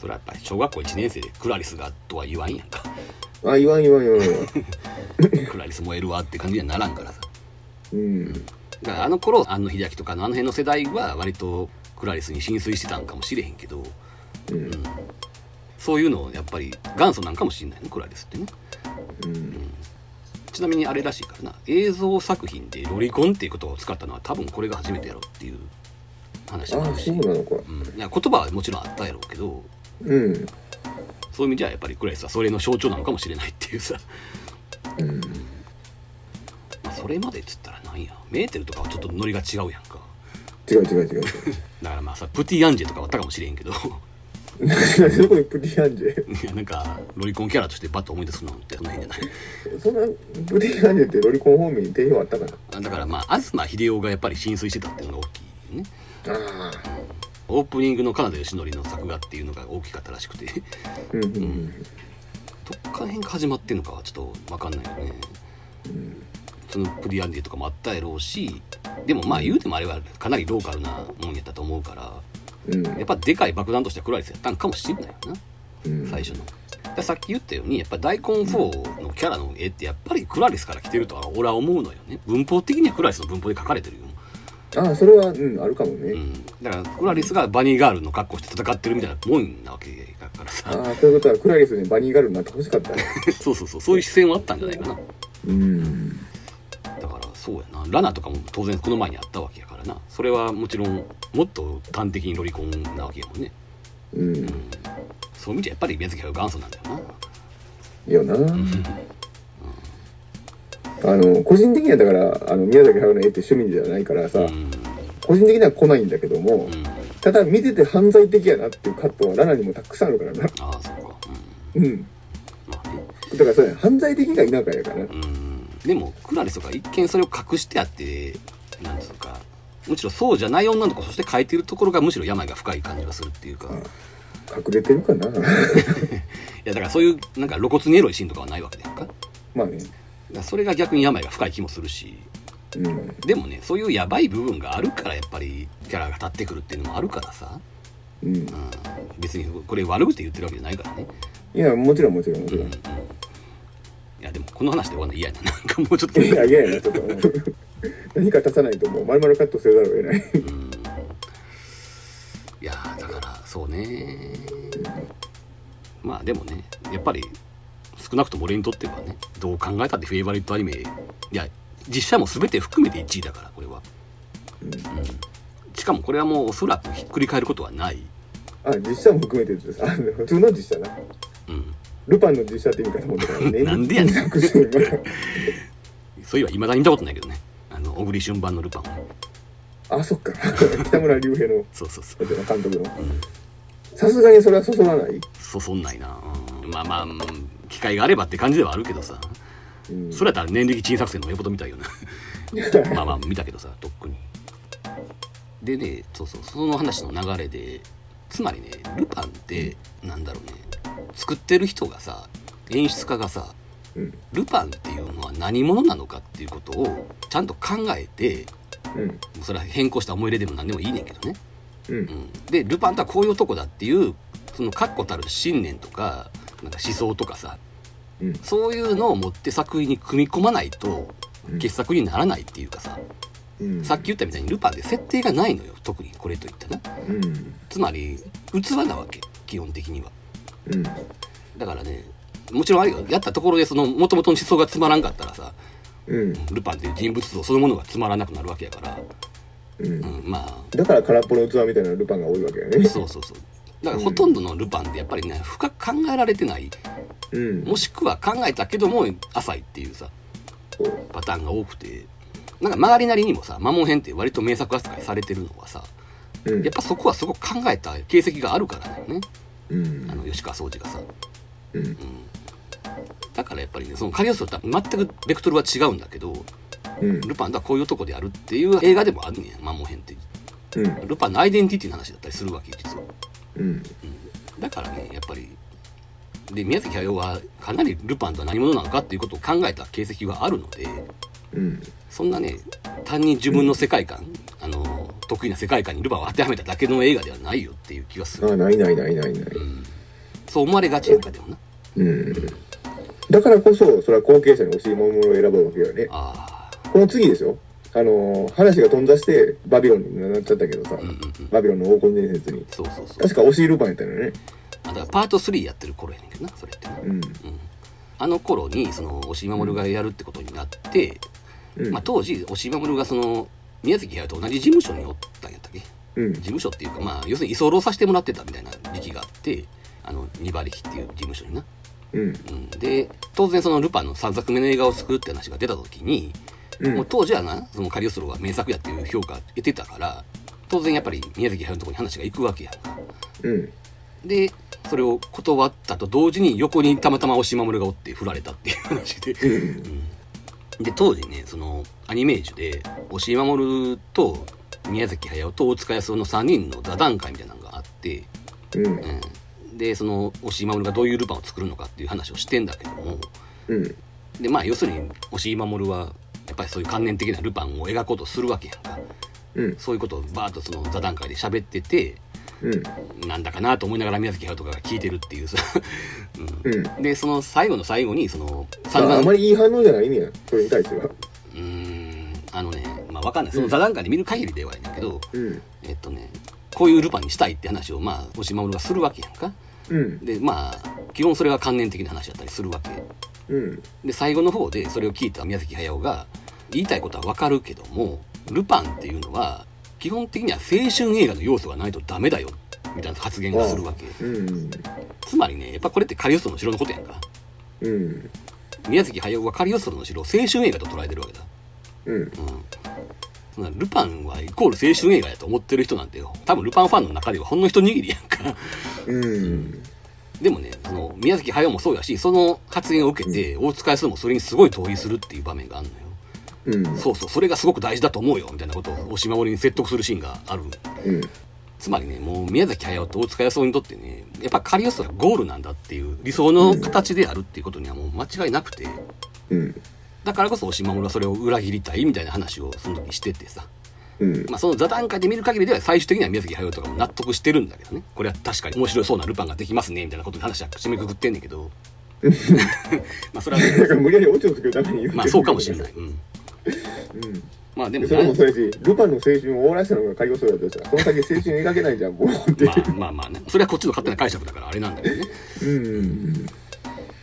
それはやっぱり小学校1年生でクラリスがとは言わんやんか。あ、言わん言わん言わん。言わん。クラリス燃えるわって感じにはならんからさ。うん。だからあの頃庵野秀明とかのあの辺の世代は割とクラリスに浸水してたんかもしれへんけどうん。そういうのをやっぱり元祖なんかもしれないねクラリスってねうん。ちなみにあれらしいからな映像作品でロリコンっていうことを使ったのは多分これが初めてやろうっていう話もあるしそうん、いや言葉はもちろんあったやろうけどうん。そういう意味ではやっぱりクラリスはそれの象徴なのかもしれないっていうさ、うん。まあ、それまでっつったらなんやメーテルとかはちょっとノリが違うやんか違う違う違う。だからまあさプティアンジェとかはあったかもしれんけどなんでそこにプティアンジェいやなんかロリコンキャラとしてバッと思い出すのってその辺じゃない？そんなプティアンジェってロリコン方面に定評あったかな？あだからまあ東秀夫がやっぱり浸水してたっていうのが大きいね。ああ。オープニングの金田義則の作画っていうのが大きかったらしくて。うんうんどっから辺が始まってんのかはちょっと分かんないよね。うん。そのプリアンディとかもあったやろうしでもまあ言うてもあれはかなりローカルなもんやったと思うからうん。やっぱでかい爆弾としてはクラリスやったんかもしれないよなうん最初の。でさっき言ったようにやっぱ大根4のキャラの絵ってやっぱりクラリスから来てるとは俺は思うのよね文法的にはクラリスの文法で書かれてるよ、ああ、それは、うん、あるかもね。うん、だからクラリスがバニーガールの格好して戦ってるみたいなもんなわけだからさああ、ということは、クラリスにバニーガールになってほしかったね。そうそうそうそういう視線はあったんじゃないかなうん。だからそうやなラナとかも当然この前にあったわけやからなそれはもちろんもっと端的にロリコンなわけやもんねうん。そういう意味じゃやっぱり宮崎駿元祖なんだよなよな。あの、個人的にはだから、あの、宮崎駿の絵って趣味じゃないからさ、うん個人的には来ないんだけども、うんただ見てて犯罪的やなっていうカットはラナにもたくさんあるからな。ああそうかうん。まあねだからそれ、犯罪的が田舎やから。うんでもクラリスとか一見それを隠してあってなんつうかむしろそうじゃない女の子そして描いてるところがむしろ病が深い感じがするっていうか。い隠れてるかな？やだからそういうなんか露骨にエロいシーンとかはないわけだよか？まあね。らそれが逆に病が深い気もするし。うん。でもねそういうやばい部分があるからやっぱりキャラが立ってくるっていうのもあるからさ、うん。うん、別にこれ悪口言ってるわけじゃないからね。いや、もちろんもちろんもちろん。うんうんいやでもこの話で終わるの嫌やな。なんかもうちょっと。いや、嫌やな、ちょっと。何か足さないともう丸々カットせざるを得ない。うん。いやーだからそうね。まあでもねやっぱり少なくとも俺にとってはねどう考えたってフェイバリットアニメいや実写も全て含めて1位だからこれは、うん、しかもこれはもうおそらくひっくり返ることはない、あ、実写も含めてってさ、普通の実写な。うん、ルパンの実写って意味かと思ったから、ね なんでやねん。ん。そういえばいまだに見たことないけどね。あの小栗旬版のルパンを。ねあ、そっか。北村隆平のそうそうそう、監督の。うん、さすがにそれはそそらない。そそんないな、うん、まあまあうん。機会があればって感じではあるけどさ。うん。それやったら年力珍作戦のよっぽど見たいよな。まあまあ見たけどさとっくに。でねそうそう。その話の流れでつまりねルパンってなんだろうね作ってる人がさ演出家がさうん。ルパンっていうのは何者なのかっていうことをちゃんと考えてうん。それは変更した思い入れでも何でもいいねんけどね、うんう。ん、でルパンとはこういう男だっていうその確固たる信念とかなんか思想とかさうん。そういうのを持って作品に組み込まないとうん傑作にならないっていうかさ、うん。さっき言ったみたいにルパンで設定がないのよ特にこれといったなうん。つまり器なわけ基本的にはうん。だからねもちろんあれよやったところでその元々の思想がつまらんかったらさうん。ルパンっていう人物像そのものがつまらなくなるわけやから、う。うんん、まだから空っぽの器みたいなルパンが多いわけよねあ。そうそうそうだからほとんどのルパンってやっぱりね深く考えられてないうん。もしくは考えたけども浅いっていうさパターンが多くてなんか周りなりにもさ摩耗編って割と名作扱いされてるのはさうんやっぱそこはすごく考えた形跡があるからだよねうん。あの吉川総司がさ、うん。うん、だからやっぱりねそのカリオストとは全くベクトルは違うんだけどうん。ルパンとはこういうとこであるっていう映画でもあるねん摩耗編ってう。ん。ルパンのアイデンティティの話だったりするわけ実は、うん。うん、だからねやっぱりで宮崎駿はかなりルパンとは何者なのかっていうことを考えた形跡があるのでうん。そんなね単に自分の世界観、得意な世界観にルパンを当てはめただけの映画ではないよっていう気がする、あないないないないない。うん、そう思われがちやんかでもな。うん。だからこそそれは後継者に欲しいものを選ぶわけよね。あこの次ですよ。あの話が飛んだしてバビロンになっちゃったけどさ。あうんうんうん。バビロンの黄金伝説に。そうそうそう。確か惜しいルパンやったのよね。あだからパート3やってる頃やねんけどなそれってな、うん。うん、あの頃にその押井守がやるってことになって、うん。まあ、当時押井守がその宮崎駿と同じ事務所におったんやったっけ？うん。事務所っていうかまあ要するに居候させてもらってたみたいな時期があってあの二馬力っていう事務所にな、うん。うん、で当然そのルパンの3作目の映画を作るって話が出た時に、うん。もう当時はなそのカリオストロが名作やっていう評価を得てたから当然やっぱり宮崎駿のところに話が行くわけやんか。うん。でそれを断ったと同時に横にたまたま押井守がおって振られたっていう話で、うんで当時ねそのアニメージュで押井守と宮崎駿と大塚康夫の3人の座談会みたいなのがあって、うん。うん、でその押井守がどういうルパンを作るのかっていう話をしてんだけどもうん。でまあ要するに押井守はやっぱりそういう観念的なルパンを描こうとするわけやんか。うん。そういうことをバーッとその座談会で喋っててうん。なんだかなと思いながら宮崎駿とかが聞いてるっていうさ、うん。うん。でその最後の最後にその散々ああまりいい反応じゃないね。やそれに対しては。うーん。あのねまあわかんない。その座談会で見る限りではやねんけど、うん。えっとねこういうルパンにしたいって話をまあ押井守がするわけやんか。うん。でまあ基本それは観念的な話だったりするわけ。うん。で最後の方でそれを聞いた宮崎駿が言いたいことはわかるけどもルパンっていうのは基本的には青春映画の要素がないとダメだよ。みたいな発言がするわけ。うん。つまりねやっぱこれってカリオストロの城のことやんか。うん。宮崎駿はカリオストロの城を青春映画と捉えてるわけだ。うん。うん。ルパンはイコール青春映画やと思ってる人なんてよ。多分ルパンファンの中ではほんの一握りやんか。うん。でもねその宮崎駿もそうやしその発言を受けて大塚康もそれにすごい同意するっていう場面があるのようん。そうそうそれがすごく大事だと思うよみたいなことを押し守りに説得するシーンがある。うん。つまりねもう宮崎駿と大塚康夫にとってねやっぱカリオストラゴールなんだっていう理想の形であるっていうことにはもう間違いなくて。うん。だからこそ押し守はそれを裏切りたいみたいな話をその時しててさ。うん。まあその座談会で見る限りでは最終的には宮崎駿とかも納得してるんだけどね。これは確かに面白そうなルパンができますねみたいなことで話は締めくくってんねんけど。まあそれは、だから無理やりオチを作るために言ってるまあそうかもしれない。うん。うんまあでもそれもそうやし、ルパンの青春を終わらせたのが仮予想だとしたら、その先青春描けないじゃん、もうって。まあまあまあね。それはこっちの勝手な解釈だからあれなんだけどね。うん。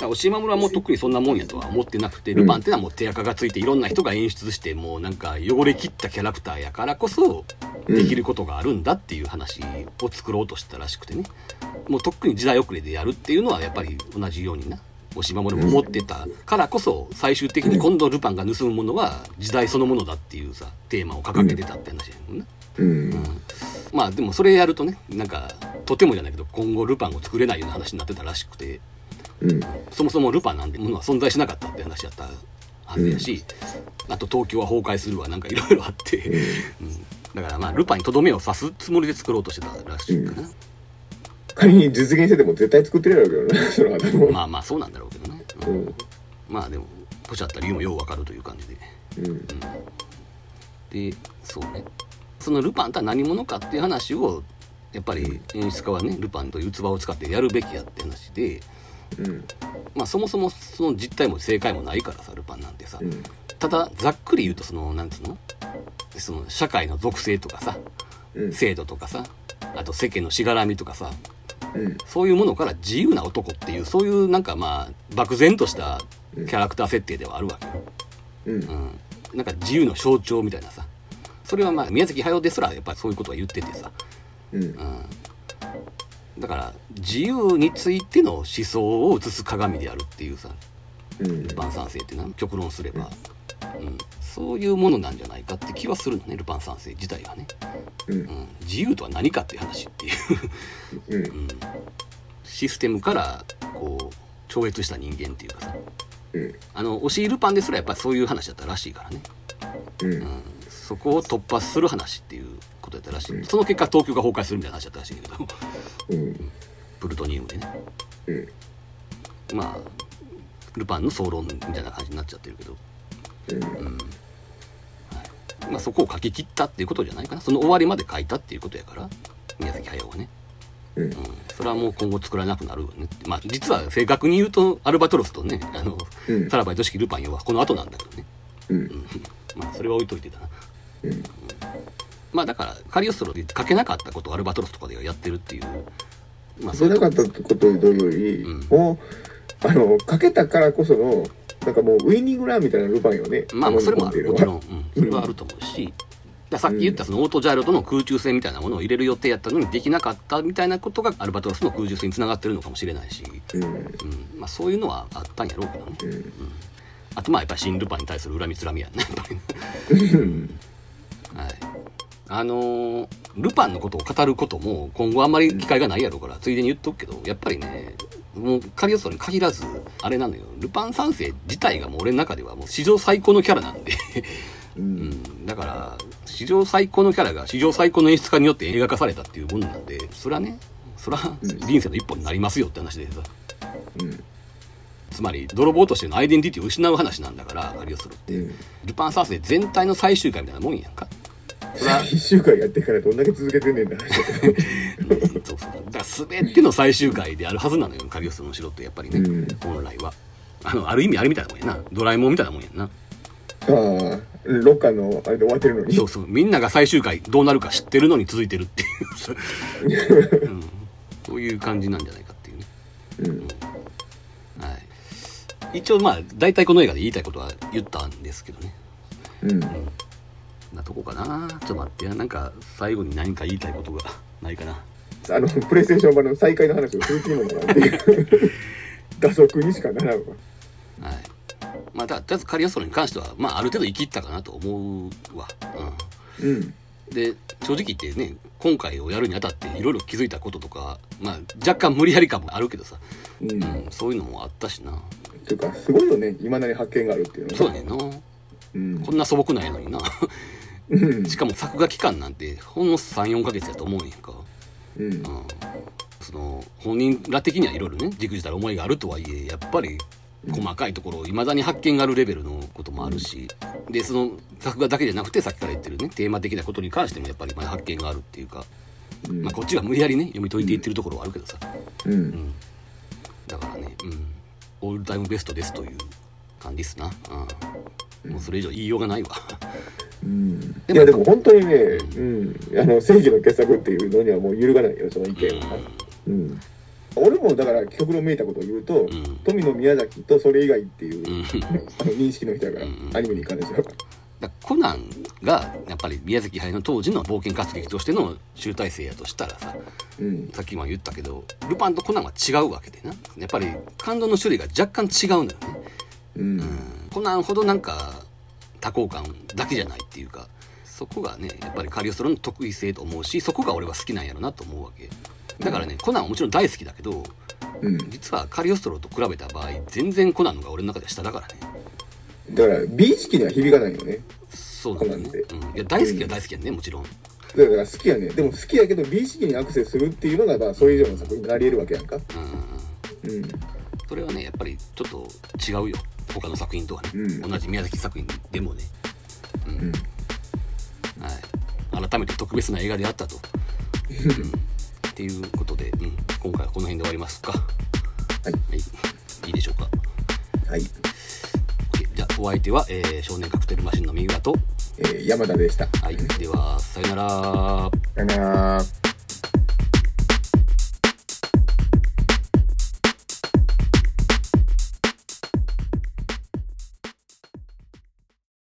押島村はもうとっくにそんなもんやとは思ってなくて、ルパンってのはもう手垢がついていろんな人が演出して、もうなんか汚れ切ったキャラクターやからこそ、できることがあるんだっていう話を作ろうとしたらしくてね。もうとっくに時代遅れでやるっていうのはやっぱり同じようにな。押島村も思ってたからこそ、最終的に今度ルパンが盗むものは時代そのものだっていうさ、テーマを掲げてたって話やもんな。うん。まあでもそれやるとね、なんか、とてもじゃないけど、今後ルパンを作れないような話になってたらしくて、うん。そもそもルパンなんてものは存在しなかったって話やったはずやし、あと東京は崩壊するわなんかいろいろあって、うん。だからまあルパンにとどめを刺すつもりで作ろうとしてたらしいかな、仮に実現してても絶対作ってるやろうけどな、その後も。まあまあそうなんだろうけどね、ううんん。まあでもポシャった理由もようわかるという感じでうん。でそうねそのルパンとは何者かっていう話をやっぱり演出家はねルパンという器を使ってやるべきやって話でうん。まあそもそもその実態も正解もないからさルパンなんてさ、うん。ただざっくり言うとそのなんつうの？その社会の属性とかさうん。制度とかさあと世間のしがらみとかさうん。そういうものから自由な男っていうそういうなんかまあ漠然としたキャラクター設定ではあるわけよ、うん。うん、なんか自由の象徴みたいなさ。それはまあ宮崎駿ですらやっぱりそういうことは言っててさ、うん。うん、だから自由についての思想を映す鏡であるっていうさ。うん。ルパン三世ってな極論すれば、うん、そういうものなんじゃないかって気はするのねルパン三世自体がね、うんう。ん、自由とは何かっていう話っていう、うん。うん、システムからこう超越した人間っていうかさうん。あの押しルパンですらやっぱりそういう話だったらしいからね、うん。うん、そこを突破する話っていうことやったらしい、その結果東京が崩壊するみたいな話だったらしいけどうん。プルトニウムでねうん。まあルパンの総論みたいな感じになっちゃってるけどうん。まあ、そこを書き切ったっていうことじゃないかな。その終わりまで書いたっていうことやから。宮崎駿はね、うん。うん、それはもう今後作らなくなるよねまあ実は正確に言うとアルバトロスとねあの、うん。さらば愛しきルパンよはこの後なんだけどね、うん。うん、まあそれは置いといてだな。うん。まあだからカリオストロで書けなかったことをアルバトロスとかではやってるっていう。まあそれなかったことより、うん。もう、あの、かけたからこその、なんかもうウイニングランみたいなルパンよね。まあまあそれもあるもちろん、ん。うん、それはあると思うし、さっき言ったそのオートジャイロとの空中戦みたいなものを入れる予定やったのにできなかったみたいなことがアルバトロスの空中戦につながってるのかもしれないし、うん。うん。まあ、そういうのはあったんやろうけどね、うん。あとまあやっぱり新ルパンに対する恨みつらみやねやっぱり。ね、うん。はい、あのールパンのことを語ることも今後あんまり機会がないやろうからついでに言っとくけどやっぱりねもうカリオストロに限らずあれなのよ。ルパン三世自体がもう俺の中ではもう史上最高のキャラなんで。う。うん。ん、だから史上最高のキャラが史上最高の演出家によって描かされたっていうもんなんでそれはねそれはうん。人生の一歩になりますよって話でさ。うん。つまり泥棒としてのアイデンティティを失う話なんだからカリオストロって、うん。ルパン三世全体の最終回みたいなもんやんかそれは一週間やってからどんだけ続けてんねんって話だそうそうだから全ての最終回であるはずなのよカリオスの城ってやっぱりね、うん。本来は。あのある意味あれみたいなもんやな。ドラえもんみたいなもんやんな。ああ、ロッカーのあれで終わってるのに。そうそうみんなが最終回どうなるか知ってるのに続いてるっていう、うん、そういう感じなんじゃないかっていうね。うん。はい、一応まあ大体この映画で言いたいことは言ったんですけどね。うん。なとこかなちょっと待ってやなんか最後に何か言いたいことがないかなあの、プレイステーション版の再開の話をする気にもならんっていう。打足にしかならんわ。はいまあだとりあえずカリオストロに関してはまあある程度生きったかなと思うわうん。うんで正直言ってね今回をやるにあたっていろいろ気づいたこととかまあ若干無理やり感もあるけどさ、うん。うん、そういうのもあったしなていうか、すごいよね。いまだに発見があるっていうのが。そうだねんなうんこ。んな素朴なんやのになうん。しかも作画期間なんてほんの34ヶ月やと思うんやんか。うん。うん。その本人ら的にはいろいろねじくじたる思いがあるとはいえやっぱり細かいところいまだに発見があるレベルのこともあるしでその作画だけじゃなくてさっきから言ってるねテーマ的なことに関してもやっぱりまだ発見があるっていうか、うん。まあ、こっちが無理やりね読み解いていってるところはあるけどさ、う。うん。ん、だからね、うん、オールタイムベストですという感じですな、うん、もうそれ以上言いようがないわ。うん、いやでも本当にね、うん、あの正義の傑作っていうのにはもう揺るがないよその意見は、うん、俺もだから極論めいたことを言うと、うん。富野宮崎とそれ以外っていう、うん。あの認識の人だから、うんアニメに関しては。だコナンがやっぱり宮崎駿の当時の冒険活劇としての集大成やとしたらさうん。さっきも言ったけどルパンとコナンは違うわけでな。やっぱり感動の種類が若干違うのよね、うん。うん、コナンほどなんか多幸感だけじゃないっていうかそこがねやっぱりカリオストロの得意性と思うしそこが俺は好きなんやろなと思うわけ。だからねコナンはもちろん大好きだけどうん。実はカリオストロと比べた場合全然コナンの方が俺の中では下だからね。だから美意識には響かないよね。そうなんだよね、うん、いや大好きは大好きやねもちろん。だから好きやね。でも好きやけど美意識にアクセスするっていうのがまあそれ以上の作品になり得るわけやんか。うん。うん。それはねやっぱりちょっと違うよ他の作品とはね、うん。同じ宮崎作品でもね、うん。うん。はい、改めて特別な映画であったと、うん。っていうことで、うん、今回はこの辺で終わりますか。はい。い、いいでしょうか。はい。じゃあお相手は、えー少年カクテルマシンの三浦と、えー山田でした。はい、ではさよなら。さよなら